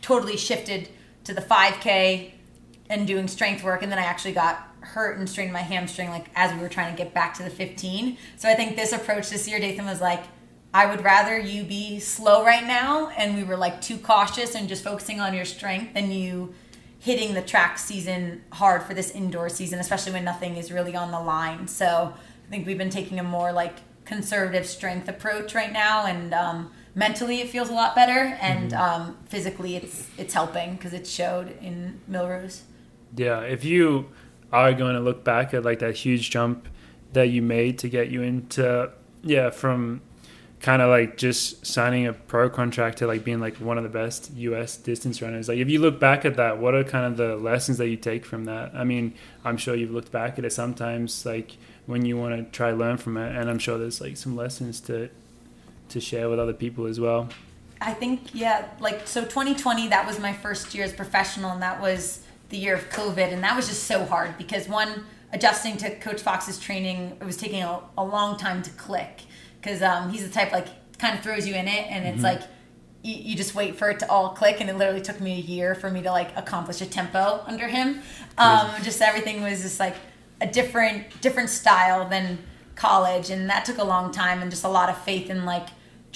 totally shifted to the 5k and doing strength work and then i actually got hurt and strained my hamstring like as we were trying to get back to the 15 so i think this approach this year dathan was like i would rather you be slow right now and we were like too cautious and just focusing on your strength than you hitting the track season hard for this indoor season especially when nothing is really on the line. So i think we've been taking a more like conservative strength approach right now and um, mentally it feels a lot better and um, physically it's it's helping because it showed in Millrose Yeah, if you are going to look back at like that huge jump that you made to get you into yeah, from kind of like just signing a pro contract to like being like one of the best US distance runners. Like if you look back at that, what are kind of the lessons that you take from that? I mean, I'm sure you've looked back at it sometimes like when you want to try learn from it and I'm sure there's like some lessons to to share with other people as well. I think yeah, like so 2020 that was my first year as professional and that was the year of COVID and that was just so hard because one adjusting to Coach Fox's training it was taking a, a long time to click because um, he's the type like kind of throws you in it and it's like you, you just wait for it to all click and it literally took me a year for me to like accomplish a tempo under him. Um, just everything was just like a different different style than college and that took a long time and just a lot of faith in like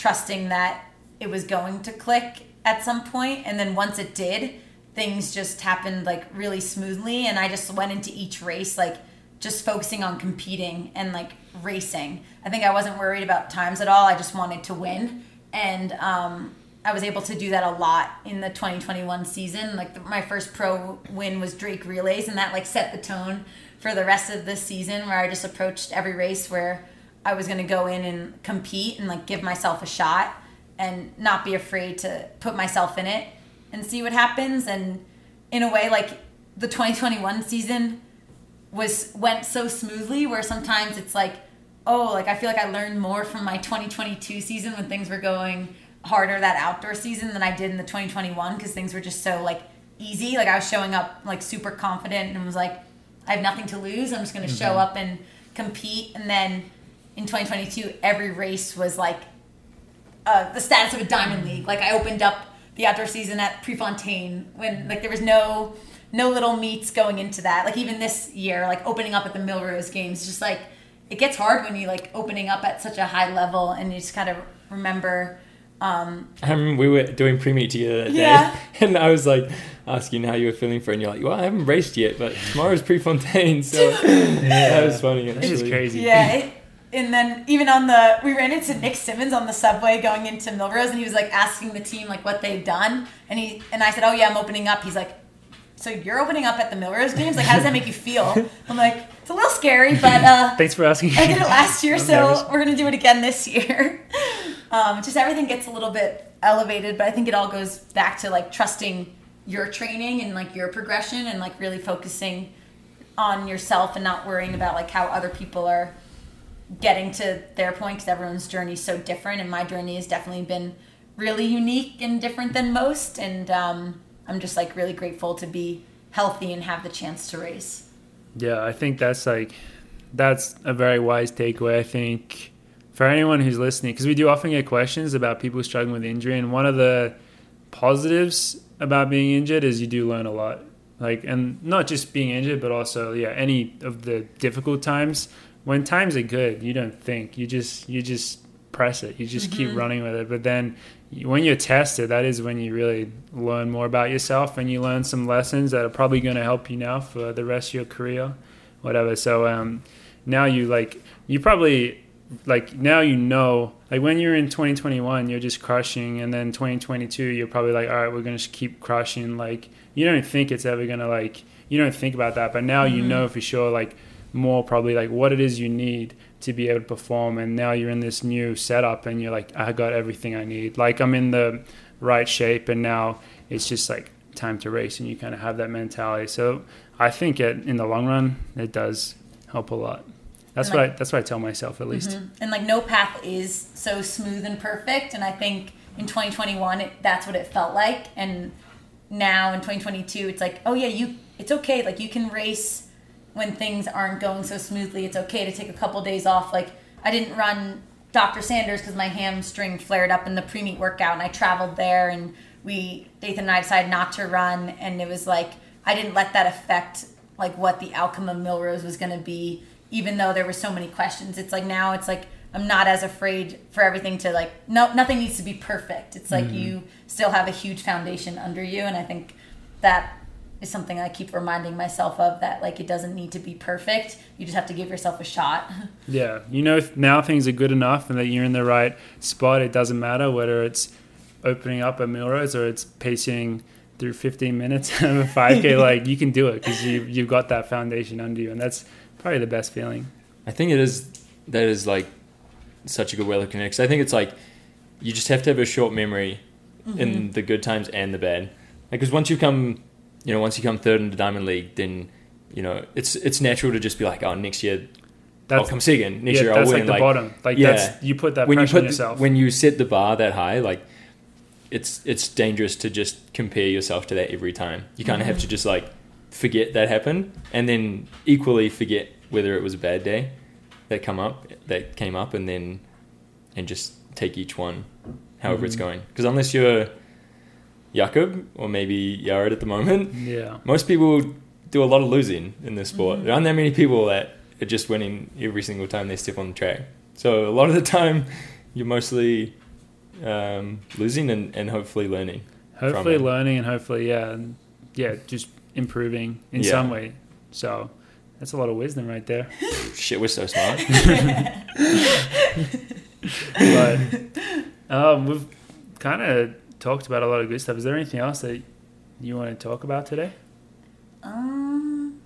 trusting that it was going to click at some point and then once it did things just happened like really smoothly and i just went into each race like just focusing on competing and like racing. I think i wasn't worried about times at all i just wanted to win and um, i was able to do that a lot in the 2021 season. Like the, my first pro win was drake relays and that like set the tone for the rest of the season where i just approached every race where i was going to go in and compete and like give myself a shot and not be afraid to put myself in it and see what happens. And in a way like the 2021 season was went so smoothly where sometimes it's like oh like i feel like i learned more from my 2022 season when things were going harder that outdoor season than i did in the 2021 because things were just so like easy. Like i was showing up like super confident and was like i have nothing to lose. I'm just going to show mm-hmm. up and compete. And then in 2022 every race was like uh, the status of a diamond league. Like I opened up the outdoor season at Prefontaine when like there was no no little meets going into that. Like even this year, like opening up at the Millrose Games, just like it gets hard when you like opening up at such a high level and you just kind of remember. Um, I remember we were doing pre-meet together that Yeah. day, and I was like asking how you were feeling for it, and you're like, well, I haven't raced yet, but tomorrow's Prefontaine, so yeah. that was funny. This is actually. crazy. Yeah, it, and then even on the we ran into Nick Symmonds on the subway going into Millrose, and he was like asking the team like what they've done, and he and I said, oh yeah, I'm opening up. He's like, so you're opening up at the Millrose games? Like, how does that make you feel? I'm like, it's a little scary, but uh, Thanks for asking. I did it last year, I'm so nervous. we're gonna do it again this year. Um, just everything gets a little bit elevated, but I think it all goes back to like trusting your training and like your progression and like really focusing on yourself and not worrying about like how other people are getting to their point because everyone's journey is so different and my journey has definitely been really unique and different than most and um, i'm just like really grateful to be healthy and have the chance to race Yeah, I think that's like that's a very wise takeaway. I think for anyone who's listening, because we do often get questions about people struggling with injury, and one of the positives about being injured is you do learn a lot. Like, and not just being injured, but also yeah, any of the difficult times. When times are good, you don't think. You just you just press it. You just keep running with it. But then when you're tested, that is when you really learn more about yourself, and you learn some lessons that are probably going to help you now for the rest of your career, whatever. So um, now you like you probably like now you know like when you're in 2021 you're just crushing and then 2022 you're probably like all right we're gonna just keep crushing like you don't think it's ever gonna like you don't think about that but now you know for sure like more probably like what it is you need to be able to perform and now you're in this new setup and you're like i got everything i need. Like i'm in the right shape and now it's just like time to race and you kind of have that mentality. So i think it, in the long run it does help a lot. That's And, what I, that's what I tell myself at least. Mm-hmm. and like no path is so smooth and perfect and i think in 2021 it, that's what it felt like and now in 2022 it's like oh yeah you it's okay like you can race when things aren't going so smoothly it's okay to take a couple days off. Like i didn't run dr sanders because my hamstring flared up in the pre-meet workout and i traveled there and we Dathan and i decided not to run and it was like i didn't let that affect like what the outcome of Millrose was going to be even though there were so many questions. It's like now it's like i'm not as afraid for everything to like no nothing needs to be perfect. It's like mm-hmm. you still have a huge foundation under you and i think that is something i keep reminding myself of that like it doesn't need to be perfect you just have to give yourself a shot Yeah, you know if now things are good enough and that you're in the right spot. It doesn't matter whether it's opening up a Millrose or it's pacing through 15 minutes of a 5K. like you can do it because you you've got that foundation under you, and that's probably the best feeling. I think it is that is like such a good way of looking at it. 'Cause I think it's like you just have to have a short memory mm-hmm. in the good times and the bad. Because once you come, you know, once you come third in the Diamond League, then you know it's it's natural to just be like, oh, next year I'll That's come second. Next yeah, year I'll like win. the bottom. Like yeah. that's you put that when you pressure on put the- yourself. when you set the bar that high, like it's it's dangerous to just compare yourself to that every time. You kind of have to just like forget that happened, and then equally forget whether it was a bad day that come up that came up, and then and just take each one, however it's Mhm. going. Because unless you're Jakob or maybe Yared at the moment, yeah, most people do a lot of losing in this sport. Mhm. There aren't that many people that are just winning every single time they step on the track. So a lot of the time, you're mostly um, losing and, and hopefully learning. hopefully learning and hopefully yeah, and yeah, just improving in Yeah. some way. So that's a lot of wisdom right there. Shit, we're so smart. but um, we've kind of talked about a lot of good stuff. Is there anything else that you want to talk about today? Um,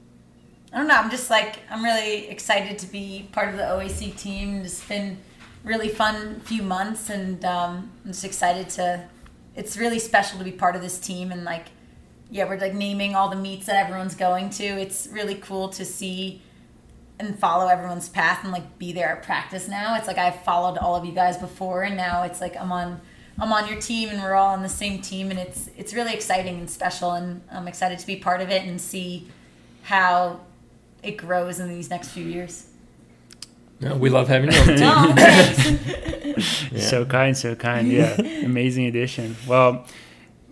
I don't know. I'm just like I'm really excited to be part of the OAC team. It's been really fun few months, and um, I'm just excited to. It's really special to be part of this team, and like, yeah, we're like naming all the meets that everyone's going to. It's really cool to see and follow everyone's path and like be there at practice now. It's like I've followed all of you guys before, and now it's like I'm on. I'm on your team and we're all on the same team and it's it's really exciting and special and I'm excited to be part of it and see how it grows in these next few years. No, we love having you on the team. Oh. Yeah. So kind, so kind. Yeah, amazing addition. Well,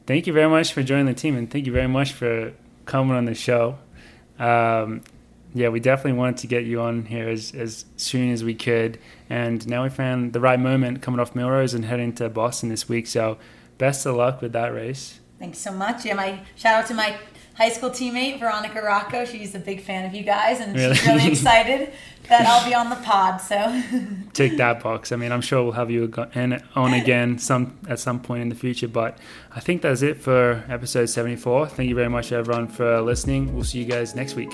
thank you very much for joining the team, and thank you very much for coming on the show. Um, yeah, we definitely wanted to get you on here as, as soon as we could, and now we found the right moment coming off Millrose and heading to Boston this week. So, best of luck with that race. Thanks so much. Yeah, my shout out to my high school teammate Veronica Rocco. She's a big fan of you guys, and she's Really? really excited that I'll be on the pod. So Tick that box. I mean, I'm sure we'll have you on again some at some point in the future. But I think that's it for episode 74. Thank you very much, everyone, for listening. We'll see you guys next week.